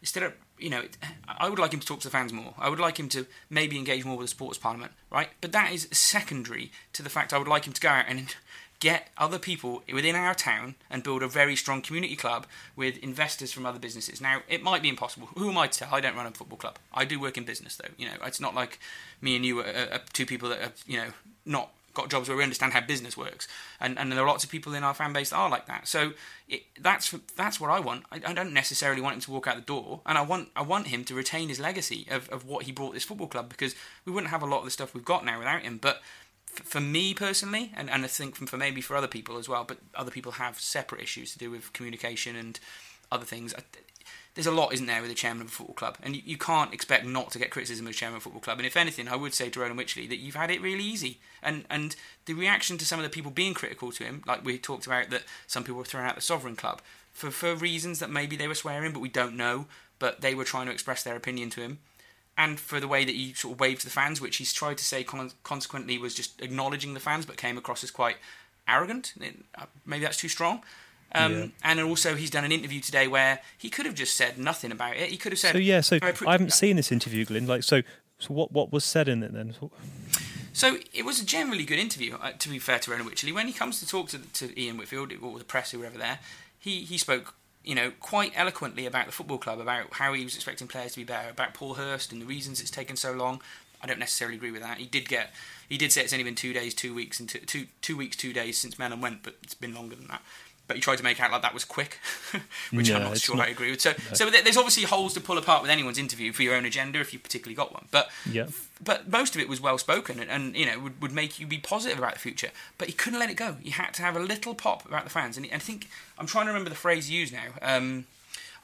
instead of you know, I would like him to talk to the fans more. I would like him to maybe engage more with the sports parliament, right? But that is secondary to the fact I would like him to go out and get other people within our town and build a very strong community club with investors from other businesses. Now, it might be impossible. Who am I to tell? I don't run a football club. I do work in business, though. You know, it's not like me and you are, are two people that are, you know, not got jobs where we understand how business works, and and there are lots of people in our fan base that are like that. So it, that's that's what I want. I, I, don't necessarily want him to walk out the door, and I want I want him to retain his legacy of, of what he brought this football club because we wouldn't have a lot of the stuff we've got now without him. But for me personally, and, and I think for maybe for other people as well, but other people have separate issues to do with communication and other things. There's a lot, isn't there, with the chairman of a football club, and you, you can't expect not to get criticism as chairman of a football club. And if anything, I would say to Roland Wycherley that you've had it really easy, and and the reaction to some of the people being critical to him, like we talked about, that some people were throwing out the Sovereign Club for for reasons that maybe they were swearing, but we don't know, but they were trying to express their opinion to him and for the way that he sort of waved to the fans, which he's tried to say con- consequently was just acknowledging the fans, but came across as quite arrogant. Uh, maybe that's too strong. Um, yeah. And also, he's done an interview today where he could have just said nothing about it. He could have said. So yeah, so I haven't seen this interview, Glyn. Like, so, so what what was said in it then? So it was a generally good interview. Uh, to be fair to Roland Wycherley, when he comes to talk to, to Ian Whitfield or the press or whoever there, he he spoke you know, quite eloquently about the football club, about how he was expecting players to be better, about Paul Hurst and the reasons it's taken so long. I don't necessarily agree with that. He did get, he did say it's only been two days, two weeks, and two, two, two weeks, two days since Mellon went, but it's been longer than that but he tried to make out like that was quick, which no, I'm not sure not, I agree with. So, no. so there's obviously holes to pull apart with anyone's interview for your own agenda if you particularly got one. But yeah. but most of it was well spoken and, and, you know would, would make you be positive about the future. But he couldn't let it go. He had to have a little pop about the fans. And, he, and I think I'm trying to remember the phrase he used now. Um,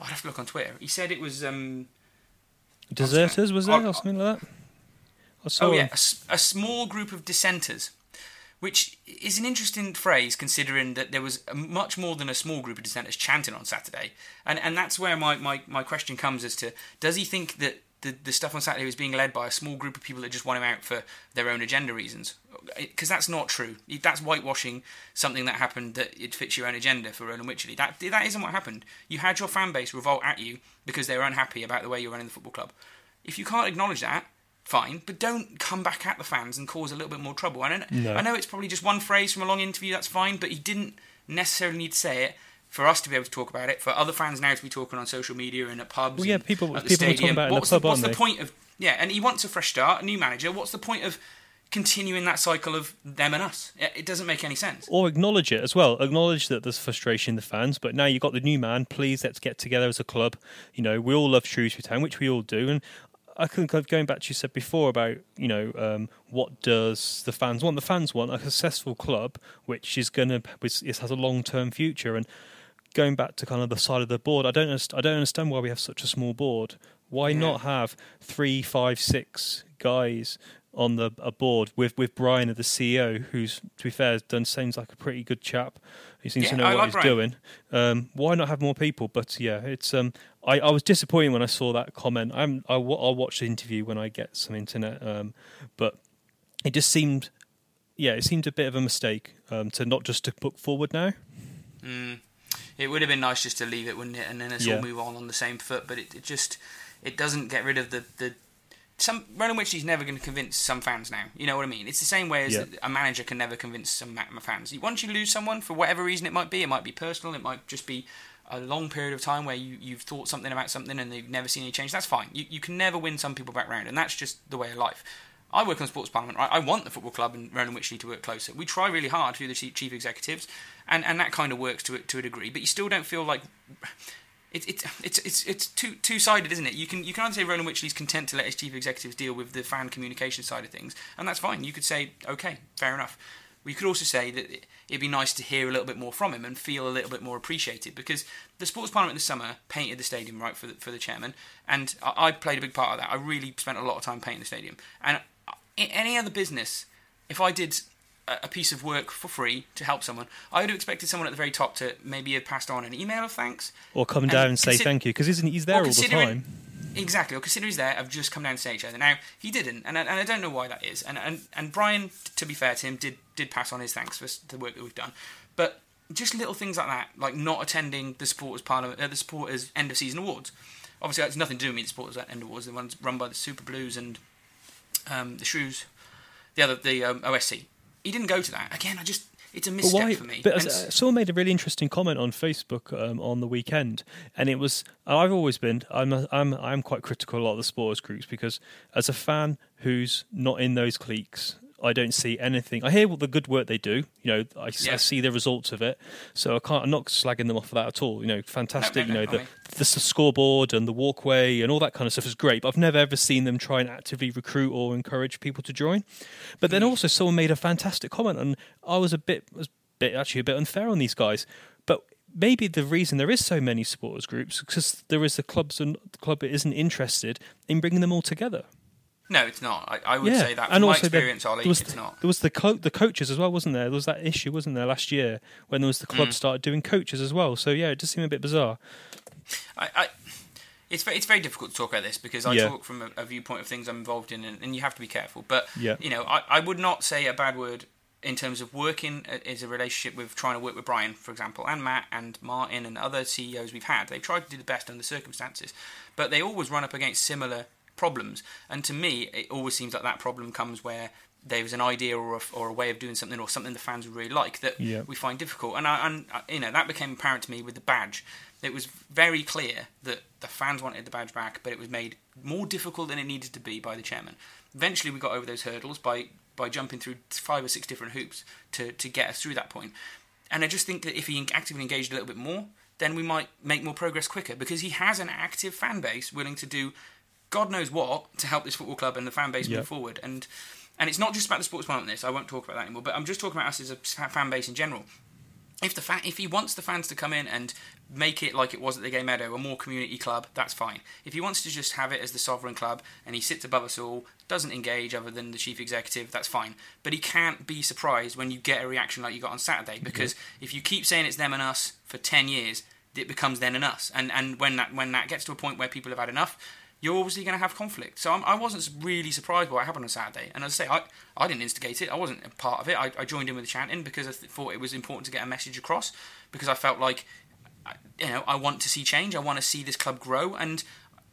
I'd have to look on Twitter. He said it was um, deserters, was there, or something like that? oh yeah, a, a small group of dissenters which is an interesting phrase considering that there was much more than a small group of dissenters chanting on Saturday. And and that's where my, my, my question comes as to does he think that the, the stuff on Saturday was being led by a small group of people that just want him out for their own agenda reasons? Uh, because that's not true. That's whitewashing something that happened that it fits your own agenda for Roland Wycherley. That, that isn't what happened. You had your fan base revolt at you because they were unhappy about the way you're running the football club. If you can't acknowledge that, fine, but don't come back at the fans and cause a little bit more trouble. I, don't, no. I know it's probably just one phrase from a long interview, that's fine, but he didn't necessarily need to say it for us to be able to talk about it, for other fans now to be talking on social media and at pubs. Well, yeah, people, people stadium. talking about what's the pub, What's the point of yeah? And he wants a fresh start, a new manager. What's the point of continuing that cycle of them and us? It doesn't make any sense. Or acknowledge it as well. Acknowledge that there's frustration in the fans, but now you've got the new man. Please let's get together as a club. You know, we all love Shrewsbury Town, which we all do, and I think going back to you said before about you know um, what does the fans want? The fans want a successful club which is going to has a long term future. And going back to kind of the side of the board, I don't I don't understand why we have such a small board. Why yeah. not have three, five, six guys on the a board with with Brian, the CEO, who's to be fair, done seems like a pretty good chap. He seems yeah, to know I what like he's Brian. doing. Um, why not have more people? But yeah, it's um, I, I was disappointed when I saw that comment. I'm, I, will watch the interview when I get some internet, um, but it just seemed, yeah, it seemed a bit of a mistake um, to not just to book forward now. Mm. It would have been nice just to leave it, wouldn't it? And then us yeah. all move on on the same foot. But it, it just it doesn't get rid of the the some Roland Wycherley's never going to convince some fans now. You know what I mean? It's the same way as yeah. a manager can never convince some fans. Once you lose someone for whatever reason it might be, it might be personal, it might just be a long period of time where you, you've thought something about something and they've never seen any change, that's fine. You, you can never win some people back round, and that's just the way of life. I work on Sports Parliament, right? I want the football club and Roland Wycherley to work closer. We try really hard through the chief executives, and, and that kind of works to, to a degree, but you still don't feel like. It, it, it's it's it's two two sided, isn't it? You can you can either say Roland Wycherley's content to let his chief executives deal with the fan communication side of things, and that's fine. You could say, okay, fair enough. We could also say that it'd be nice to hear a little bit more from him and feel a little bit more appreciated because the sports parliament this summer painted the stadium right for the, for the chairman, and I, I played a big part of that. I really spent a lot of time painting the stadium, and uh, in any other business, if I did a piece of work for free to help someone, I would have expected someone at the very top to maybe have passed on an email of thanks, or come down and say thank you because isn't he's there all the time. Exactly, or consider he's there. I've just come down to say each other. Now he didn't, and I, and I don't know why that is. And and and Brian, to be fair to him, did did pass on his thanks for the work that we've done. But just little things like that, like not attending the supporters parliament, uh, the supporters end of season awards. Obviously, that's nothing to do with me. The supporters end of awards, the ones run by the Super Blues and um, the Shrews, the other the um, OSC. He didn't go to that. Again, I just it's a misstep why, for me. But as, someone made a really interesting comment on Facebook um, on the weekend, and it was I've always been I'm a, I'm I'm quite critical of a lot of the sports groups because as a fan who's not in those cliques, I don't see anything. I hear what the good work they do. You know, I, Yeah. I see the results of it. So I can't. I'm not slagging them off for that at all. You know, fantastic. no, you know, no, the, I mean- the scoreboard and the walkway and all that kind of stuff is great. But I've never ever seen them try and actively recruit or encourage people to join. But then hmm. also, someone made a fantastic comment, and I was a bit, was a bit actually a bit unfair on these guys. But maybe the reason there is so many supporters groups is because there is the clubs and the club isn't interested in bringing them all together. No, it's not. I, I would say that from and my also there- experience, Ollie, was it's the, not. There was the co- the coaches as well, wasn't there? There was that issue, wasn't there, last year when there was the club Mm. started doing coaches as well. So yeah, it does seem a bit bizarre. I, I, it's very, it's very difficult to talk about this because I Yeah. talk from a, a viewpoint of things I'm involved in, and, and you have to be careful. But Yeah. you know, I, I would not say a bad word in terms of working a- as a relationship with trying to work with Brian, for example, and Matt and Martin and other CEOs we've had. They've tried to do the best under the circumstances, but they always run up against similar problems. And to me, it always seems like that problem comes where there's an idea or a, or a way of doing something or something the fans would really like that Yeah. we find difficult. And I, and uh, you know that became apparent to me with the badge. It was very clear that the fans wanted the badge back, but it was made more difficult than it needed to be by the chairman. Eventually, we got over those hurdles by by jumping through five or six different hoops to to get us through that point. And I just think that if he actively engaged a little bit more, then we might make more progress quicker because he has an active fan base willing to do God knows what to help this football club and the fan base move forward. And and it's not just about the sports of this. I won't talk about that anymore. But I'm just talking about us as a fan base in general. If the fa- if he wants the fans to come in and make it like it was at the Gay Meadow, a more community club, that's fine. If he wants to just have it as the sovereign club and he sits above us all, doesn't engage other than the chief executive, that's fine. But he can't be surprised when you get a reaction like you got on Saturday because if you keep saying it's them and us for ten years, it becomes them and us. And and when that when that gets to a point where people have had enough, you're obviously going to have conflict. So I'm, I wasn't really surprised by what happened on Saturday. And as I say, I, I didn't instigate it. I wasn't a part of it. I, I joined in with the chanting because I th- thought it was important to get a message across. Because I felt like, you know, I want to see change. I want to see this club grow. And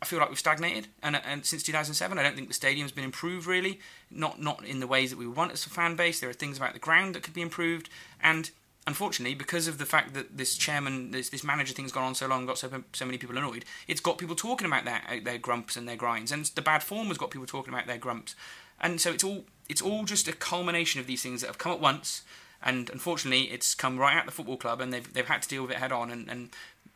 I feel like we've stagnated. And, and since 2007, I don't think the stadium's been improved really. Not not in the ways that we want as a fan base. There are things about the ground that could be improved. And unfortunately, because of the fact that this chairman, this, this manager thing's gone on so long, got so, so many people annoyed, it's got people talking about their uh, their grumps and their grinds, and the bad form has got people talking about their grumps, and so it's all it's all just a culmination of these things that have come at once, and unfortunately, it's come right at the football club, and they've they've had to deal with it head on, and, and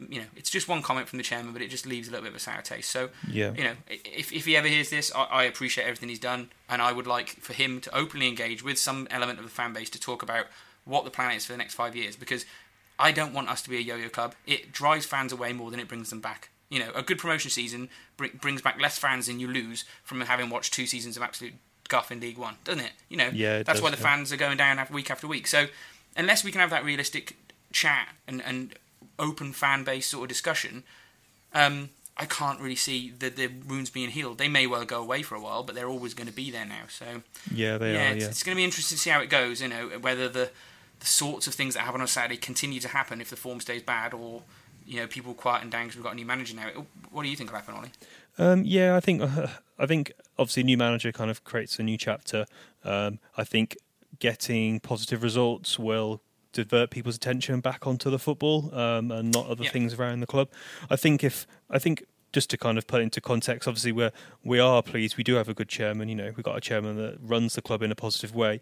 you know, it's just one comment from the chairman, but it just leaves a little bit of a sour taste. So, Yeah. you know, if, if he ever hears this, I, I appreciate everything he's done, and I would like for him to openly engage with some element of the fan base to talk about what the plan is for the next five years, because I don't want us to be a yo-yo club. It drives fans away more than it brings them back. You know, a good promotion season br- brings back less fans than you lose from having watched two seasons of absolute guff in League One, doesn't it? You know, Yeah, that's does, why the yeah. fans are going down after week after week. So, unless we can have that realistic chat and, and open fan base sort of discussion, um, I can't really see the the wounds being healed. They may well go away for a while, but they're always going to be there now. So Yeah, they yeah, are. it's, Yeah, it's going to be interesting to see how it goes. You know, whether the the sorts of things that happen on Saturday continue to happen if the form stays bad, or you know, people quieten down because we've got a new manager now. What do you think will happen, Ollie? Um, yeah, I think I think obviously a new manager kind of creates a new chapter. Um, I think getting positive results will divert people's attention back onto the football um, and not other Yeah. things around the club. I think if I think just to kind of put into context, obviously we're we are pleased. We do have a good chairman. You know, we've got a chairman that runs the club in a positive way.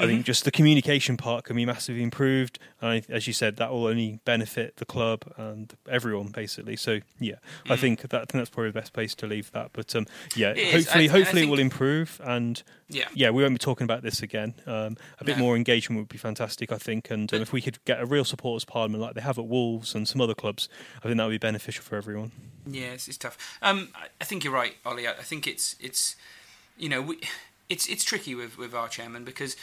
I think just the communication part can be massively improved, and I, as you said, that will only benefit the club and everyone basically. So yeah, I think that I think that's probably the best place to leave that. But um, yeah, It hopefully, I- hopefully it will improve, and Yeah. yeah, we won't be talking about this again. Um, a bit No. more engagement would be fantastic, I think, and um, if we could get a real supporters parliament like they have at Wolves and some other clubs, I think that would be beneficial for everyone. Yeah, it's, it's tough. Um, I, think you're right, Ollie. I, I think it's it's you know we, it's it's tricky with with our chairman because.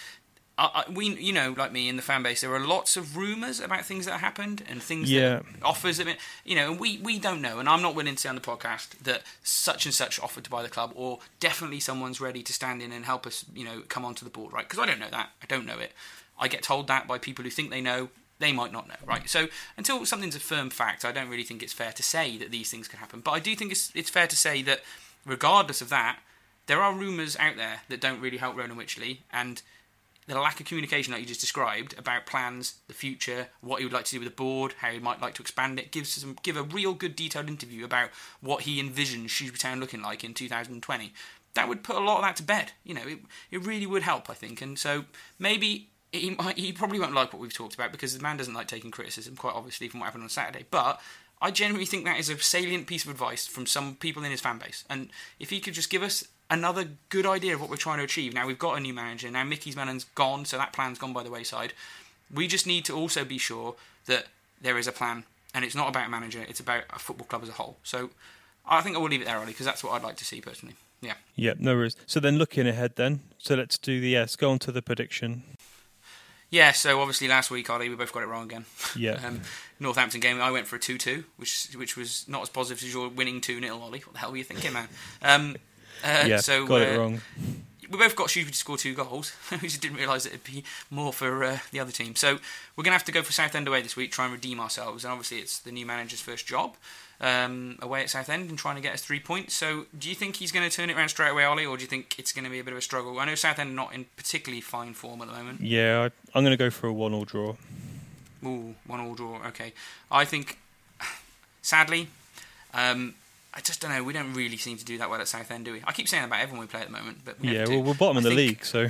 I, I, we, you know, like me in the fan base, there are lots of rumours about things that happened and things, Yeah. that offers that, you know, and we, we don't know. And I'm not willing to say on the podcast that such and such offered to buy the club, or definitely someone's ready to stand in and help us, you know, come onto the board, right? Because I don't know that. I don't know it. I get told that by people who think they know. They might not know, right? So until something's a firm fact, I don't really think it's fair to say that these things can happen. But I do think it's it's fair to say that, regardless of that, there are rumours out there that don't really help Roland Wycherley, and the lack of communication that you just described about plans, the future, what he would like to do with the board, how he might like to expand it, gives some give a real good detailed interview about what he envisions Shrewsbury Town looking like in 2020. That would put a lot of that to bed. You know, it, it really would help, I think. And so maybe he might, he probably won't like what we've talked about because the man doesn't like taking criticism, quite obviously, from what happened on Saturday. But I genuinely think that is a salient piece of advice from some people in his fan base. And if he could just give us another good idea of what we're trying to achieve. Now we've got a new manager. Now Micky's Mellon's gone, so that plan's gone by the wayside. We just need to also be sure that there is a plan, and it's not about a manager. It's about a football club as a whole. So I think I will leave it there, Ollie, because that's what I'd like to see personally. Yeah. Yeah, no worries. So then looking ahead then, so let's do the, yes, go on to the prediction. Yeah, so obviously last week, Ollie, we both got it wrong again. Yeah. um, Northampton game, I went for a 2 2, which which was not as positive as your winning 2 0, Ollie. What the hell were you thinking, man? Um, uh, yeah, so, got uh, it wrong. we both got Shrewsbury to score two goals. we just didn't realise it'd be more for uh, the other team. So we're going to have to go for Southend away this week, try and redeem ourselves. And obviously, it's the new manager's first job um, away at Southend and trying to get us three points. So do you think he's going to turn it around straight away, Ollie, or do you think it's going to be a bit of a struggle? I know Southend are not in particularly fine form at the moment. Yeah, I, I'm going to go for a one-all draw. Ooh, one all draw. Okay, I think sadly. Um, I just don't know. We don't really seem to do that well at Southend, do we? I keep saying that about everyone we play at the moment, but we Yeah, well, we're bottom I of the think- league, so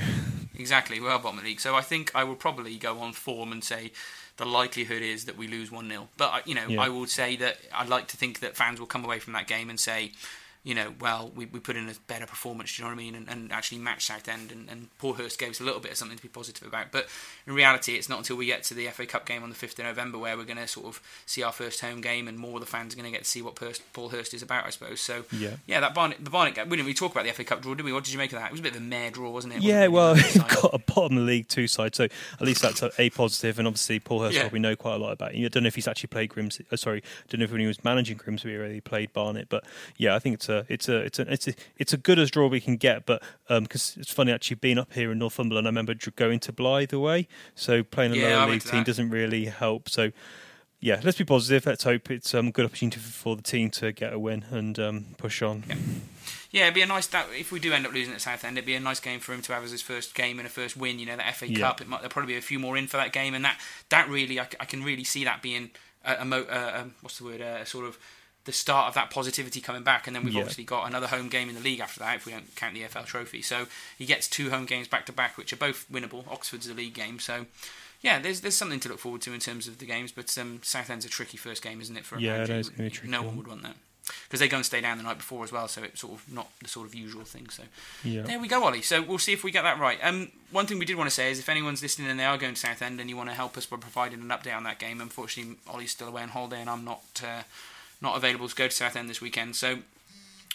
Exactly, we're bottom of the league. So I think I will probably go on form and say the likelihood is that we lose 1 0. But, uh, you know, Yeah. I will say that I'd like to think that fans will come away from that game and say, you know, well, we, we put in a better performance, do you know what I mean? And, and actually match Southend. And, and Paul Hurst gave us a little bit of something to be positive about. But in reality, it's not until we get to the FA Cup game on the 5th of November where we're going to sort of see our first home game and more of the fans are going to get to see what Purs- Paul Hurst is about, I suppose. So, Yeah. yeah, that Barnet, the Barnet game, we didn't really talk about the FA Cup draw, did we? What did you make of that? It was a bit of a mare draw, wasn't it? It yeah, well, really got a bottom of the league two side, so at least that's a, a positive. And obviously, Paul Hurst Yeah. we know quite a lot about. I don't know if he's actually played Grimsby. Uh, sorry, I don't know if when he was managing Grimsby or he played Barnet. But yeah, I think it's a it's a it's a it's a, it's a good as draw we can get. But because it's funny actually being up here in Northumberland, I remember going to Blyth away, so playing a Yeah, lower league team doesn't really help. So. Yeah, let's be positive. Let's hope it's um, a good opportunity for the team to get a win and um, push on. Yeah, it'd be a nice that if we do end up losing at Southend, it'd be a nice game for him to have as his first game and a first win. You know, the FA Yeah. Cup. It might there'll probably be a few more in for that game, and that that really I can really see that being a, a, mo- uh, um, what's the word? Uh, sort of the start of that positivity coming back, and then we've Yeah. obviously got another home game in the league after that if we don't count the FL Trophy. So he gets two home games back to back, which are both winnable. Oxford's a league game, so. Yeah, there's there's something to look forward to in terms of the games, but um, Southend's a tricky first game, isn't it? For a Yeah, it is be tricky No one one. would want that because they go and stay down the night before as well, so it's sort of not the sort of usual thing. So Yeah. there we go, Ollie. So we'll see if we get that right. Um, one thing we did want to say is if anyone's listening and they are going to Southend and you want to help us by providing an update on that game, unfortunately Ollie's still away on holiday and I'm not uh, not available to go to Southend this weekend. So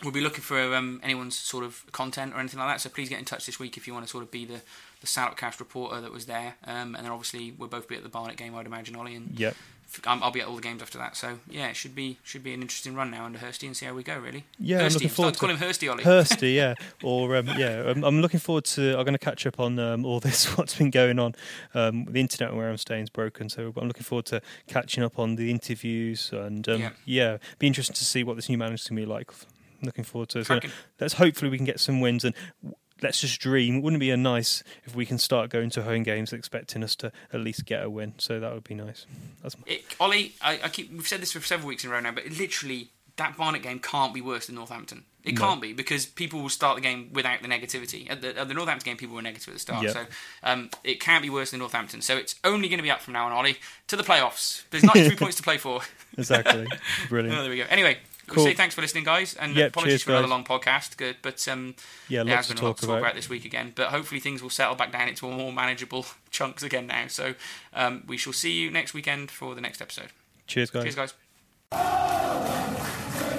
we'll be looking for um, anyone's sort of content or anything like that. So please get in touch this week if you want to sort of be the the Salopcast reporter that was there. Um, and then obviously we'll both be at the Barnet game, I'd imagine, Ollie, and Yep. Um, I'll be at all the games after that. So yeah, it should be should be an interesting run now under Hursty and see how we go. Really. Yeah, I'm looking forward to call him Hursty, Ollie. Hursty, yeah, or um, yeah, I'm, I'm looking forward to. I'm going to catch up on um, all this. What's been going on? Um, the internet where I'm staying is broken, so I'm looking forward to catching up on the interviews and um, Yeah. yeah. be interested to see what this new manager's going to be like. Looking forward to. it. So let's hopefully we can get some wins and. Let's just dream. Wouldn't it be a nice if we can start going to home games expecting us to at least get a win? So that would be nice. That's my, It, Ollie, I, I keep we've said this for several weeks in a row now, but literally that Barnet game can't be worse than Northampton. It No. can't be because people will start the game without the negativity. At the, at the Northampton game, people were negative at the start, Yeah. so um, it can't be worse than Northampton. So it's only going to be up from now on, Ollie, to the playoffs. There's 93 points to play for. exactly. Oh, Brilliant. there we go. Anyway, Cool. we say thanks for listening, guys, and Yep, apologies cheers, for another guys. long podcast. Good, but um, Yeah, there lots to been a lot talk to talk about. about this week again. But hopefully things will settle back down into more manageable chunks again now. So um, we shall see you next weekend for the next episode. Cheers, guys. Cheers, guys.